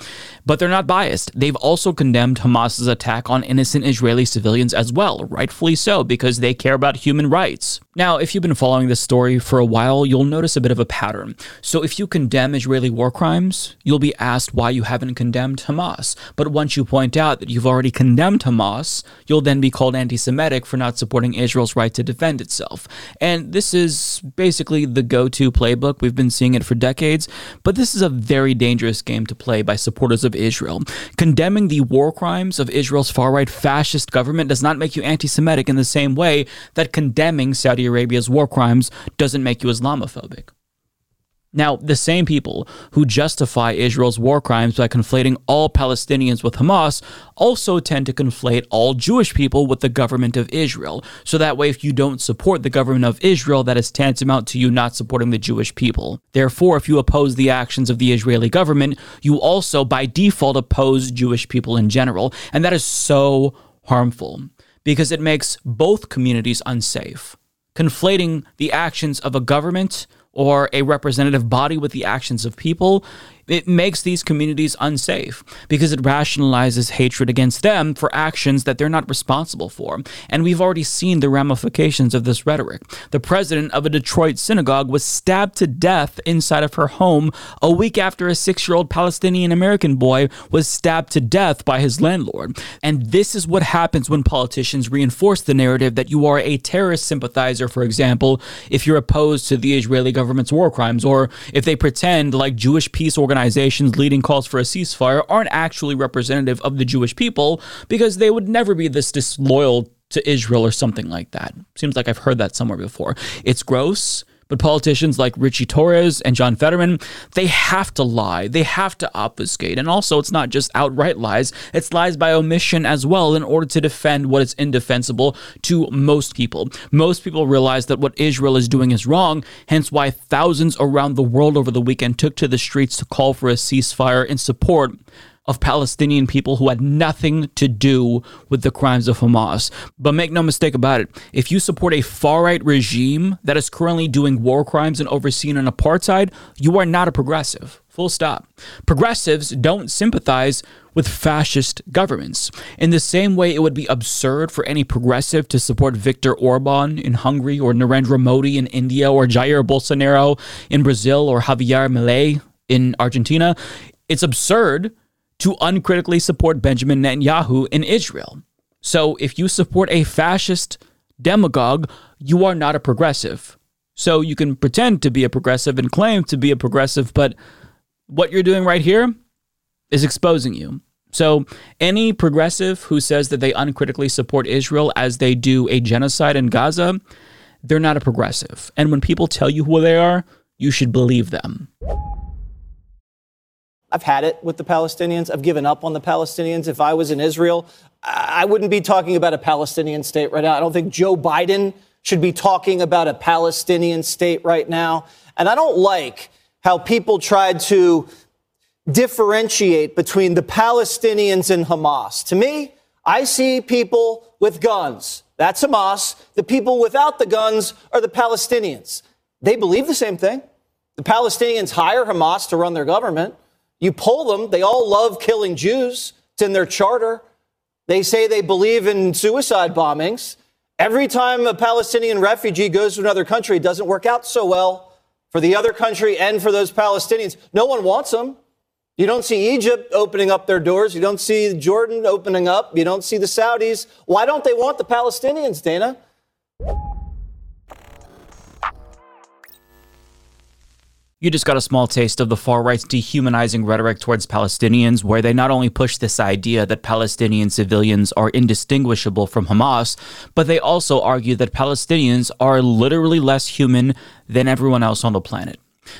But they're not biased. They've also condemned Hamas's attack on innocent Israeli civilians as well, rightfully so, because they care about human rights. Now, if you've been following this story for a while, you'll notice a bit of a pattern. So, if you condemn Israeli war crimes, you'll be asked why you haven't condemned Hamas. But once you point out that you've already condemned Hamas, you'll then be called anti Semitic for not supporting Israel's right to defend itself. And this is basically the go to playbook. We've been seeing it for decades, but this is a very dangerous game to play by supporters of Israel. Condemning the war crimes of Israel's far right fascist government does not make you anti Semitic in the same way that condemning Saudi Arabia's war crimes doesn't make you Islamophobic. Now, the same people who justify Israel's war crimes by conflating all Palestinians with Hamas also tend to conflate all Jewish people with the government of Israel. So that way, if you don't support the government of Israel, that is tantamount to you not supporting the Jewish people. Therefore, if you oppose the actions of the Israeli government, you also, by default, oppose Jewish people in general. And that is so harmful because it makes both communities unsafe. Conflating the actions of a government or a representative body with the actions of people, it makes these communities unsafe because it rationalizes hatred against them for actions that they're not responsible for. And we've already seen the ramifications of this rhetoric. The president of a Detroit synagogue was stabbed to death inside of her home a week after a six year old Palestinian American boy was stabbed to death by his landlord. And this is what happens when politicians reinforce the narrative that you are a terrorist sympathizer, for example, if you're opposed to the Israeli government's war crimes, or if they pretend like Jewish peace organizations organizations leading calls for a ceasefire aren't actually representative of the Jewish people because they would never be this disloyal to Israel or something like that. Seems like I've heard that somewhere before. It's gross. But politicians like Richie Torres and John Fetterman, they have to lie. They have to obfuscate. And also, it's not just outright lies, it's lies by omission as well in order to defend what is indefensible to most people. Most people realize that what Israel is doing is wrong, hence why thousands around the world over the weekend took to the streets to call for a ceasefire in support of Palestinian people who had nothing to do with the crimes of Hamas. But make no mistake about it, if you support a far right regime that is currently doing war crimes and overseeing an apartheid, you are not a progressive. Full stop. Progressives don't sympathize with fascist governments. In the same way, it would be absurd for any progressive to support Viktor Orban in Hungary or Narendra Modi in India or Jair Bolsonaro in Brazil or Javier Milei in Argentina. It's absurd to uncritically support Benjamin Netanyahu in Israel. So if you support a fascist demagogue, you are not a progressive. So you can pretend to be a progressive and claim to be a progressive, but what you're doing right here is exposing you. So any progressive who says that they uncritically support Israel as they do a genocide in Gaza, they're not a progressive. And when people tell you who they are, you should believe them. I've had it with the Palestinians. I've given up on the Palestinians. If I was in Israel, I wouldn't be talking about a Palestinian state right now. I don't think Joe Biden should be talking about a Palestinian state right now. And I don't like how people tried to differentiate between the Palestinians and Hamas. To me, I see people with guns. That's Hamas. The people without the guns are the Palestinians. They believe the same thing. The Palestinians hire Hamas to run their government. You poll them, they all love killing Jews. It's in their charter. They say they believe in suicide bombings. Every time a Palestinian refugee goes to another country, it doesn't work out so well for the other country and for those Palestinians. No one wants them. You don't see Egypt opening up their doors. You don't see Jordan opening up. You don't see the Saudis. Why don't they want the Palestinians, Dana? You just got a small taste of the far right's dehumanizing rhetoric towards Palestinians, where they not only push this idea that Palestinian civilians are indistinguishable from Hamas, but they also argue that Palestinians are literally less human than everyone else on the planet.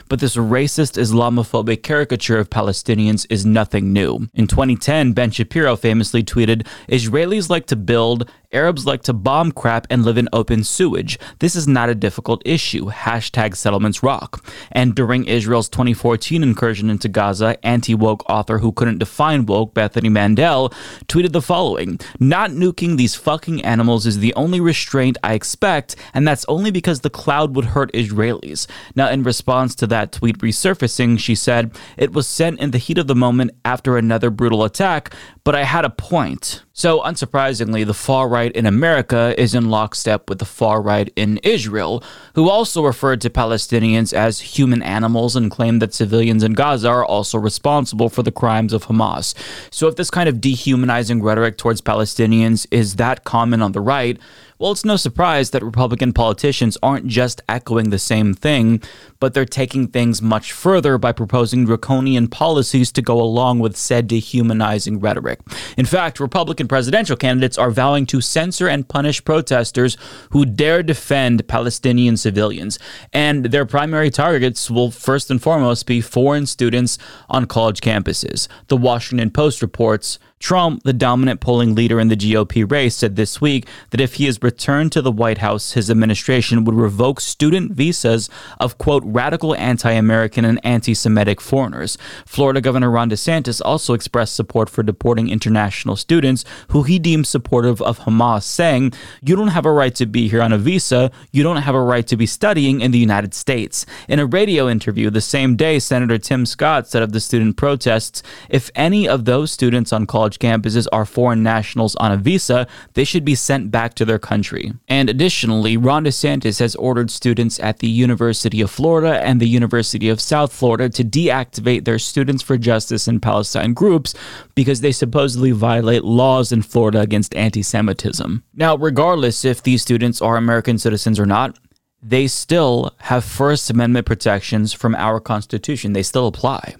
But this racist Islamophobic caricature of Palestinians is nothing new. In 2010, Ben Shapiro famously tweeted Israelis like to build, Arabs like to bomb crap and live in open sewage. This is not a difficult issue. Hashtag settlements rock. And during Israel's 2014 incursion into Gaza, anti woke author who couldn't define woke, Bethany Mandel, tweeted the following Not nuking these fucking animals is the only restraint I expect, and that's only because the cloud would hurt Israelis. Now, in response to that tweet resurfacing, she said, It was sent in the heat of the moment after another brutal attack, but I had a point. So, unsurprisingly, the far right in America is in lockstep with the far right in Israel, who also referred to Palestinians as human animals and claimed that civilians in Gaza are also responsible for the crimes of Hamas. So, if this kind of dehumanizing rhetoric towards Palestinians is that common on the right, Well, it's no surprise that Republican politicians aren't just echoing the same thing, but they're taking things much further by proposing draconian policies to go along with said dehumanizing rhetoric. In fact, Republican presidential candidates are vowing to censor and punish protesters who dare defend Palestinian civilians. And their primary targets will first and foremost be foreign students on college campuses. The Washington Post reports Trump, the dominant polling leader in the GOP race, said this week that if he is returned to the White House, his administration would revoke student visas of, quote, radical anti American and anti Semitic foreigners. Florida Governor Ron DeSantis also expressed support for deporting international students who he deems supportive of Hamas, saying, You don't have a right to be here on a visa. You don't have a right to be studying in the United States. In a radio interview the same day, Senator Tim Scott said of the student protests, If any of those students on college college campuses are foreign nationals on a visa, they should be sent back to their country. And additionally, Ron DeSantis has ordered students at the University of Florida and the University of South Florida to deactivate their Students for Justice in Palestine groups because they supposedly violate laws in Florida against anti Semitism. Now, regardless if these students are American citizens or not, they still have First Amendment protections from our Constitution. They still apply.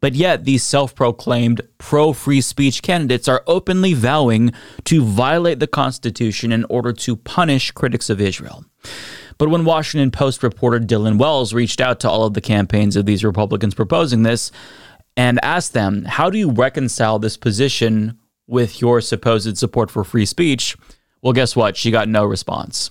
But yet, these self proclaimed pro free speech candidates are openly vowing to violate the Constitution in order to punish critics of Israel. But when Washington Post reporter Dylan Wells reached out to all of the campaigns of these Republicans proposing this and asked them, How do you reconcile this position with your supposed support for free speech? Well, guess what? She got no response.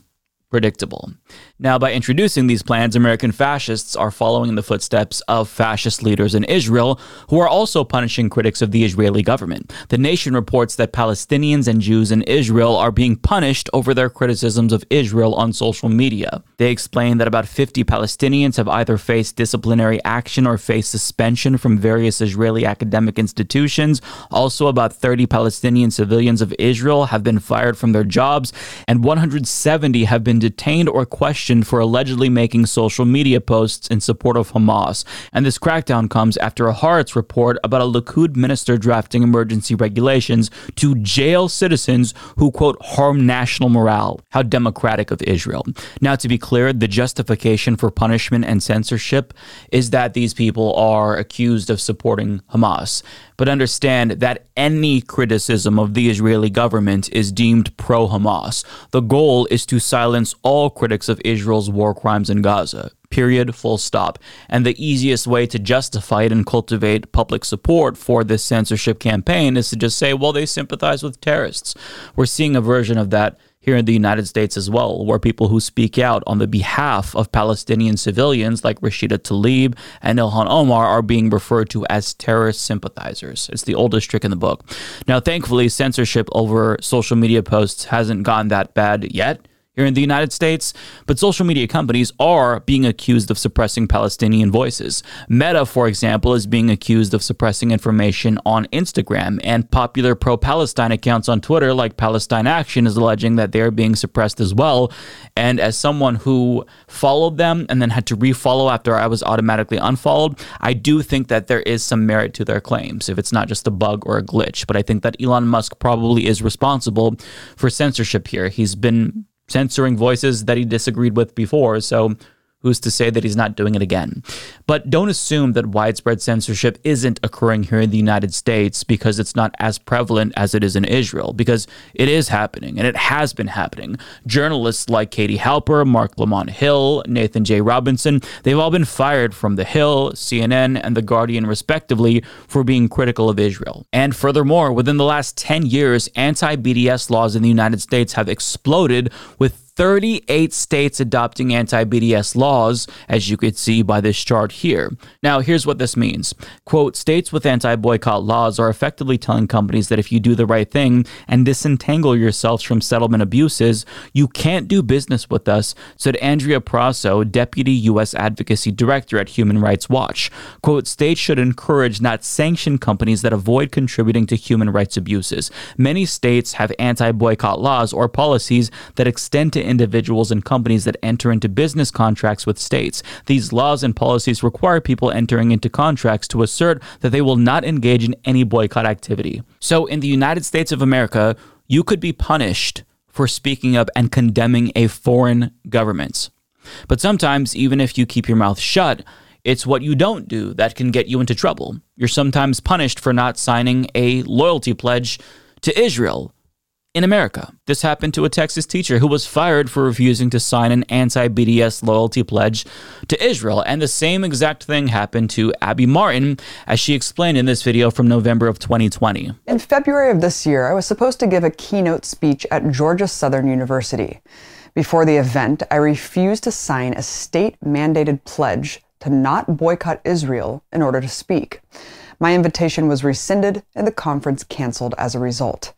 Predictable. Now, by introducing these plans, American fascists are following in the footsteps of fascist leaders in Israel who are also punishing critics of the Israeli government. The Nation reports that Palestinians and Jews in Israel are being punished over their criticisms of Israel on social media. They explain that about 50 Palestinians have either faced disciplinary action or faced suspension from various Israeli academic institutions. Also, about 30 Palestinian civilians of Israel have been fired from their jobs, and 170 have been detained or questioned for allegedly making social media posts in support of Hamas. And this crackdown comes after a Haaretz report about a Likud minister drafting emergency regulations to jail citizens who, quote, harm national morale. How democratic of Israel. Now, to be clear, the justification for punishment and censorship is that these people are accused of supporting Hamas but understand that any criticism of the Israeli government is deemed pro Hamas. The goal is to silence all critics of Israel's war crimes in Gaza. Period, full stop. And the easiest way to justify it and cultivate public support for this censorship campaign is to just say, well, they sympathize with terrorists. We're seeing a version of that here in the United States as well, where people who speak out on the behalf of Palestinian civilians like Rashida Tlaib and Ilhan Omar are being referred to as terrorist sympathizers. It's the oldest trick in the book. Now, thankfully, censorship over social media posts hasn't gone that bad yet here in the United States, but social media companies are being accused of suppressing Palestinian voices. Meta, for example, is being accused of suppressing information on Instagram, and popular pro Palestine accounts on Twitter, like Palestine Action, is alleging that they are being suppressed as well. And as someone who followed them and then had to refollow after I was automatically unfollowed, I do think that there is some merit to their claims, if it's not just a bug or a glitch. But I think that Elon Musk probably is responsible for censorship here. He's been censoring voices that he disagreed with before. So who's to say that he's not doing it again? But don't assume that widespread censorship isn't occurring here in the United States because it's not as prevalent as it is in Israel, because it is happening and it has been happening. Journalists like Katie Halper, Marc Lamont Hill, Nathan J. Robinson, they've all been fired from The Hill, CNN, and The Guardian, respectively, for being critical of Israel. And furthermore, within the last 10 years, anti BDS laws in the United States have exploded with 38 states adopting anti BDS laws, as you could see by this chart here. Now, here's what this means quote, states with anti boycott laws are effectively telling companies that if you do the right thing and disentangle yourselves from settlement abuses, you can't do business with us, said Andrea Prasow, Deputy U.S. Advocacy Director at Human Rights Watch. Quote, states should encourage, not sanction companies that avoid contributing to human rights abuses. Many states have anti boycott laws or policies that extend to individuals and companies that enter into business contracts with states. These laws and policies require people entering into contracts to assert that they will not engage in any boycott activity. So, in the United States of America, you could be punished for speaking up and condemning a foreign government. But sometimes, even if you keep your mouth shut, it's what you don't do that can get you into trouble. You're sometimes punished for not signing a loyalty pledge to Israel in America. This happened to a Texas teacher who was fired for refusing to sign an anti BDS loyalty pledge to Israel. And the same exact thing happened to Abby Martin, as she explained in this video from November of 2020. In February of this year, I was supposed to give a keynote speech at Georgia Southern University. Before the event, I refused to sign a state mandated pledge to not boycott Israel in order to speak. My invitation was rescinded and the conference canceled as a result.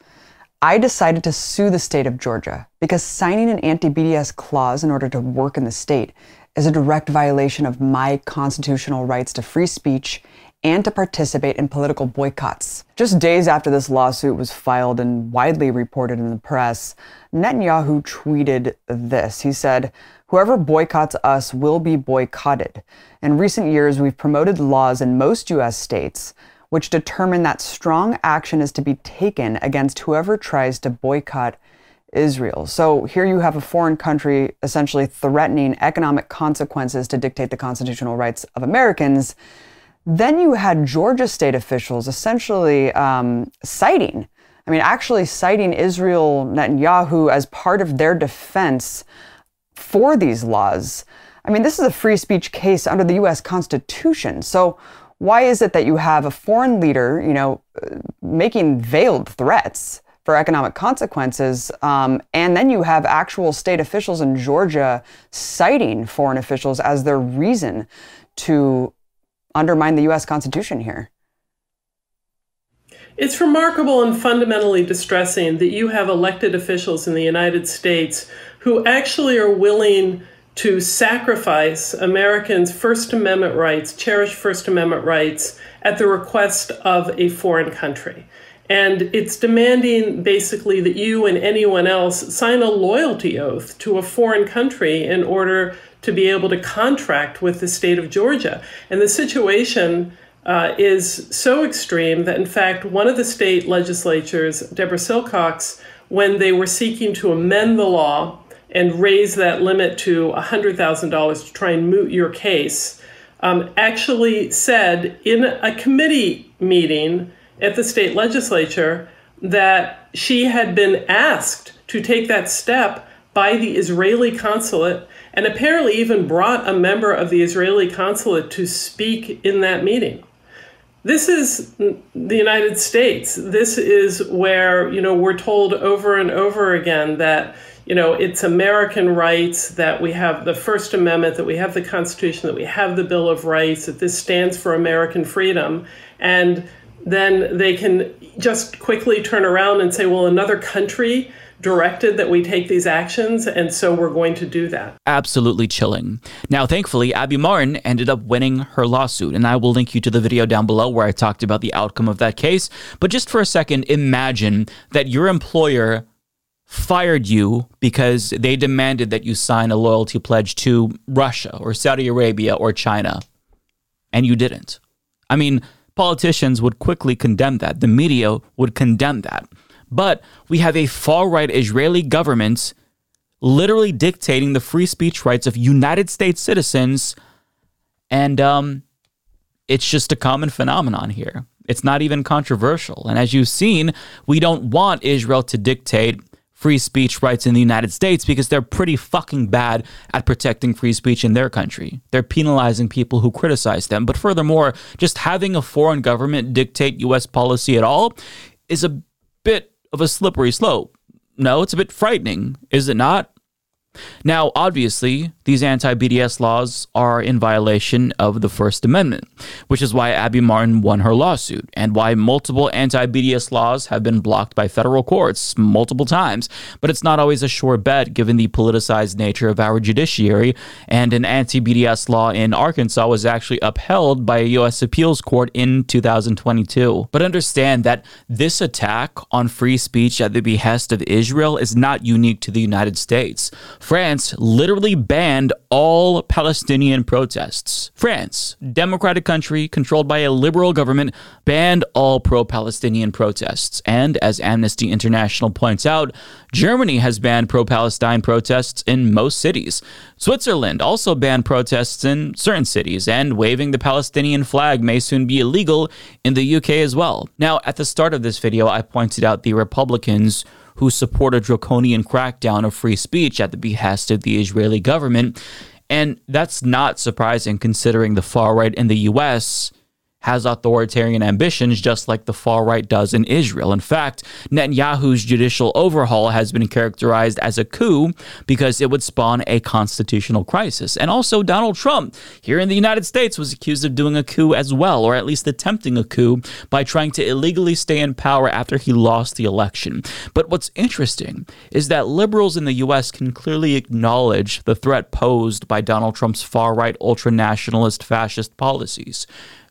I decided to sue the state of Georgia because signing an anti BDS clause in order to work in the state is a direct violation of my constitutional rights to free speech and to participate in political boycotts. Just days after this lawsuit was filed and widely reported in the press, Netanyahu tweeted this. He said, Whoever boycotts us will be boycotted. In recent years, we've promoted laws in most U.S. states which determine that strong action is to be taken against whoever tries to boycott Israel. So here you have a foreign country essentially threatening economic consequences to dictate the constitutional rights of Americans. Then you had Georgia state officials essentially um, citing, I mean, actually citing Israel Netanyahu as part of their defense for these laws. I mean, this is a free speech case under the US Constitution. So why is it that you have a foreign leader, you know, making veiled threats for economic consequences, um, and then you have actual state officials in Georgia citing foreign officials as their reason to undermine the U.S. Constitution here? It's remarkable and fundamentally distressing that you have elected officials in the United States who actually are willing to sacrifice Americans' First Amendment rights, cherished First Amendment rights, at the request of a foreign country. And it's demanding basically that you and anyone else sign a loyalty oath to a foreign country in order to be able to contract with the state of Georgia. And the situation uh, is so extreme that, in fact, one of the state legislatures, Deborah Silcox, when they were seeking to amend the law and raise that limit to $100,000 to try and moot your case, um, actually said in a committee meeting at the state legislature that she had been asked to take that step by the Israeli consulate and apparently even brought a member of the Israeli consulate to speak in that meeting. This is the United States. This is where, you know, we're told over and over again that you know, it's American rights that we have the First Amendment, that we have the Constitution, that we have the Bill of Rights, that this stands for American freedom. And then they can just quickly turn around and say, well, another country directed that we take these actions, and so we're going to do that. Absolutely chilling. Now, thankfully, Abby Martin ended up winning her lawsuit, and I will link you to the video down below where I talked about the outcome of that case. But just for a second, imagine that your employer fired you because they demanded that you sign a loyalty pledge to Russia or Saudi Arabia or China, and you didn't. I mean, politicians would quickly condemn that, the media would condemn that. But we have a far right Israeli government literally dictating the free speech rights of United States citizens, and um, it's just a common phenomenon here. It's not even controversial. And as you've seen, we don't want Israel to dictate free speech rights in the United States because they're pretty fucking bad at protecting free speech in their country. They're penalizing people who criticize them. But furthermore, just having a foreign government dictate US policy at all is a bit of a slippery slope. No, it's a bit frightening, is it not? Now, obviously, these anti BDS laws are in violation of the First Amendment, which is why Abby Martin won her lawsuit and why multiple anti BDS laws have been blocked by federal courts multiple times. But it's not always a sure bet given the politicized nature of our judiciary, and an anti BDS law in Arkansas was actually upheld by a U.S. appeals court in 2022. But understand that this attack on free speech at the behest of Israel is not unique to the United States. France literally banned all Palestinian protests. France, democratic country controlled by a liberal government, banned all pro Palestinian protests. And as Amnesty International points out, Germany has banned pro Palestine protests in most cities. Switzerland also banned protests in certain cities, and waving the Palestinian flag may soon be illegal in the UK as well. Now, at the start of this video, I pointed out the Republicans who support a draconian crackdown of free speech at the behest of the Israeli government. And that's not surprising considering the far right in the US has authoritarian ambitions just like the far right does in Israel. In fact, Netanyahu's judicial overhaul has been characterized as a coup because it would spawn a constitutional crisis. And also, Donald Trump here in the United States was accused of doing a coup as well, or at least attempting a coup by trying to illegally stay in power after he lost the election. But what's interesting is that liberals in the US can clearly acknowledge the threat posed by Donald Trump's far right ultra nationalist fascist policies.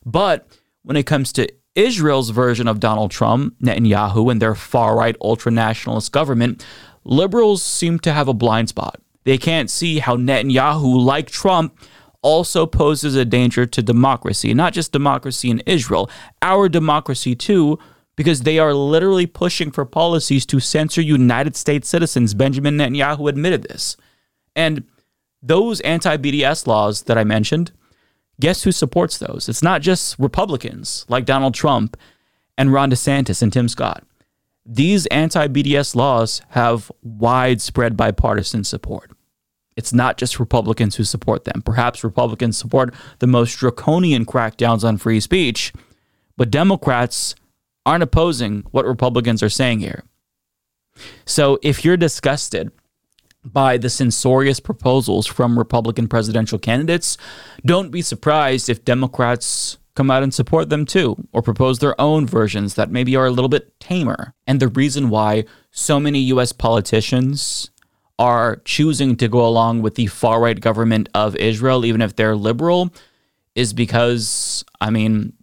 But when it comes to Israel's version of Donald Trump, Netanyahu, and their far right ultra nationalist government, liberals seem to have a blind spot. They can't see how Netanyahu, like Trump, also poses a danger to democracy, not just democracy in Israel, our democracy too, because they are literally pushing for policies to censor United States citizens. Benjamin Netanyahu admitted this. And those anti BDS laws that I mentioned, guess who supports those? It's not just Republicans like Donald Trump and Ron DeSantis and Tim Scott. These anti BDS laws have widespread bipartisan support. It's not just Republicans who support them. Perhaps Republicans support the most draconian crackdowns on free speech, but Democrats aren't opposing what Republicans are saying here. So if you're disgusted by the censorious proposals from Republican presidential candidates, don't be surprised if Democrats come out and support them too, or propose their own versions that maybe are a little bit tamer. And the reason why so many US politicians are choosing to go along with the far right government of Israel, even if they're liberal, is because, I mean,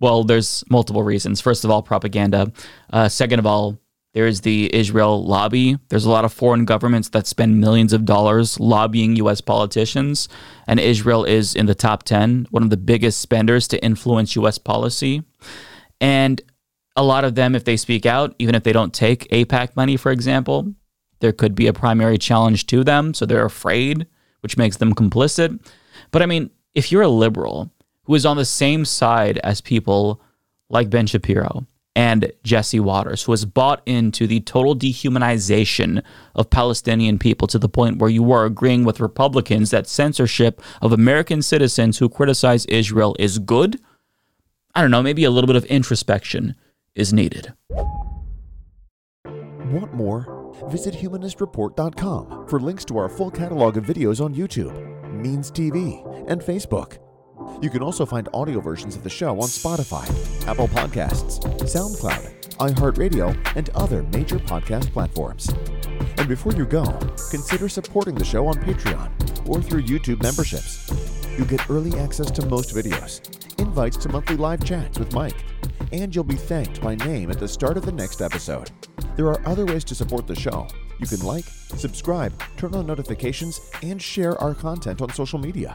well, there's multiple reasons. First of all, propaganda. Uh, second of all, there is the Israel lobby. There's a lot of foreign governments that spend millions of dollars lobbying US politicians, and Israel is in the top 10, one of the biggest spenders to influence US policy. And a lot of them, if they speak out, even if they don't take AIPAC money, for example, there could be a primary challenge to them. So they're afraid, which makes them complicit. But I mean, if you're a liberal who is on the same side as people like Ben Shapiro, and Jesse Watters, who has bought into the total dehumanization of Palestinian people to the point where you are agreeing with Republicans that censorship of American citizens who criticize Israel is good. I don't know, maybe a little bit of introspection is needed. Want more? Visit humanistreport.com for links to our full catalog of videos on YouTube, Means TV, and Facebook. You can also find audio versions of the show on Spotify, Apple Podcasts, SoundCloud, iHeartRadio, and other major podcast platforms. And before you go, consider supporting the show on Patreon or through YouTube memberships. You'll get early access to most videos, invites to monthly live chats with Mike, and you'll be thanked by name at the start of the next episode. There are other ways to support the show. You can like, subscribe, turn on notifications, and share our content on social media.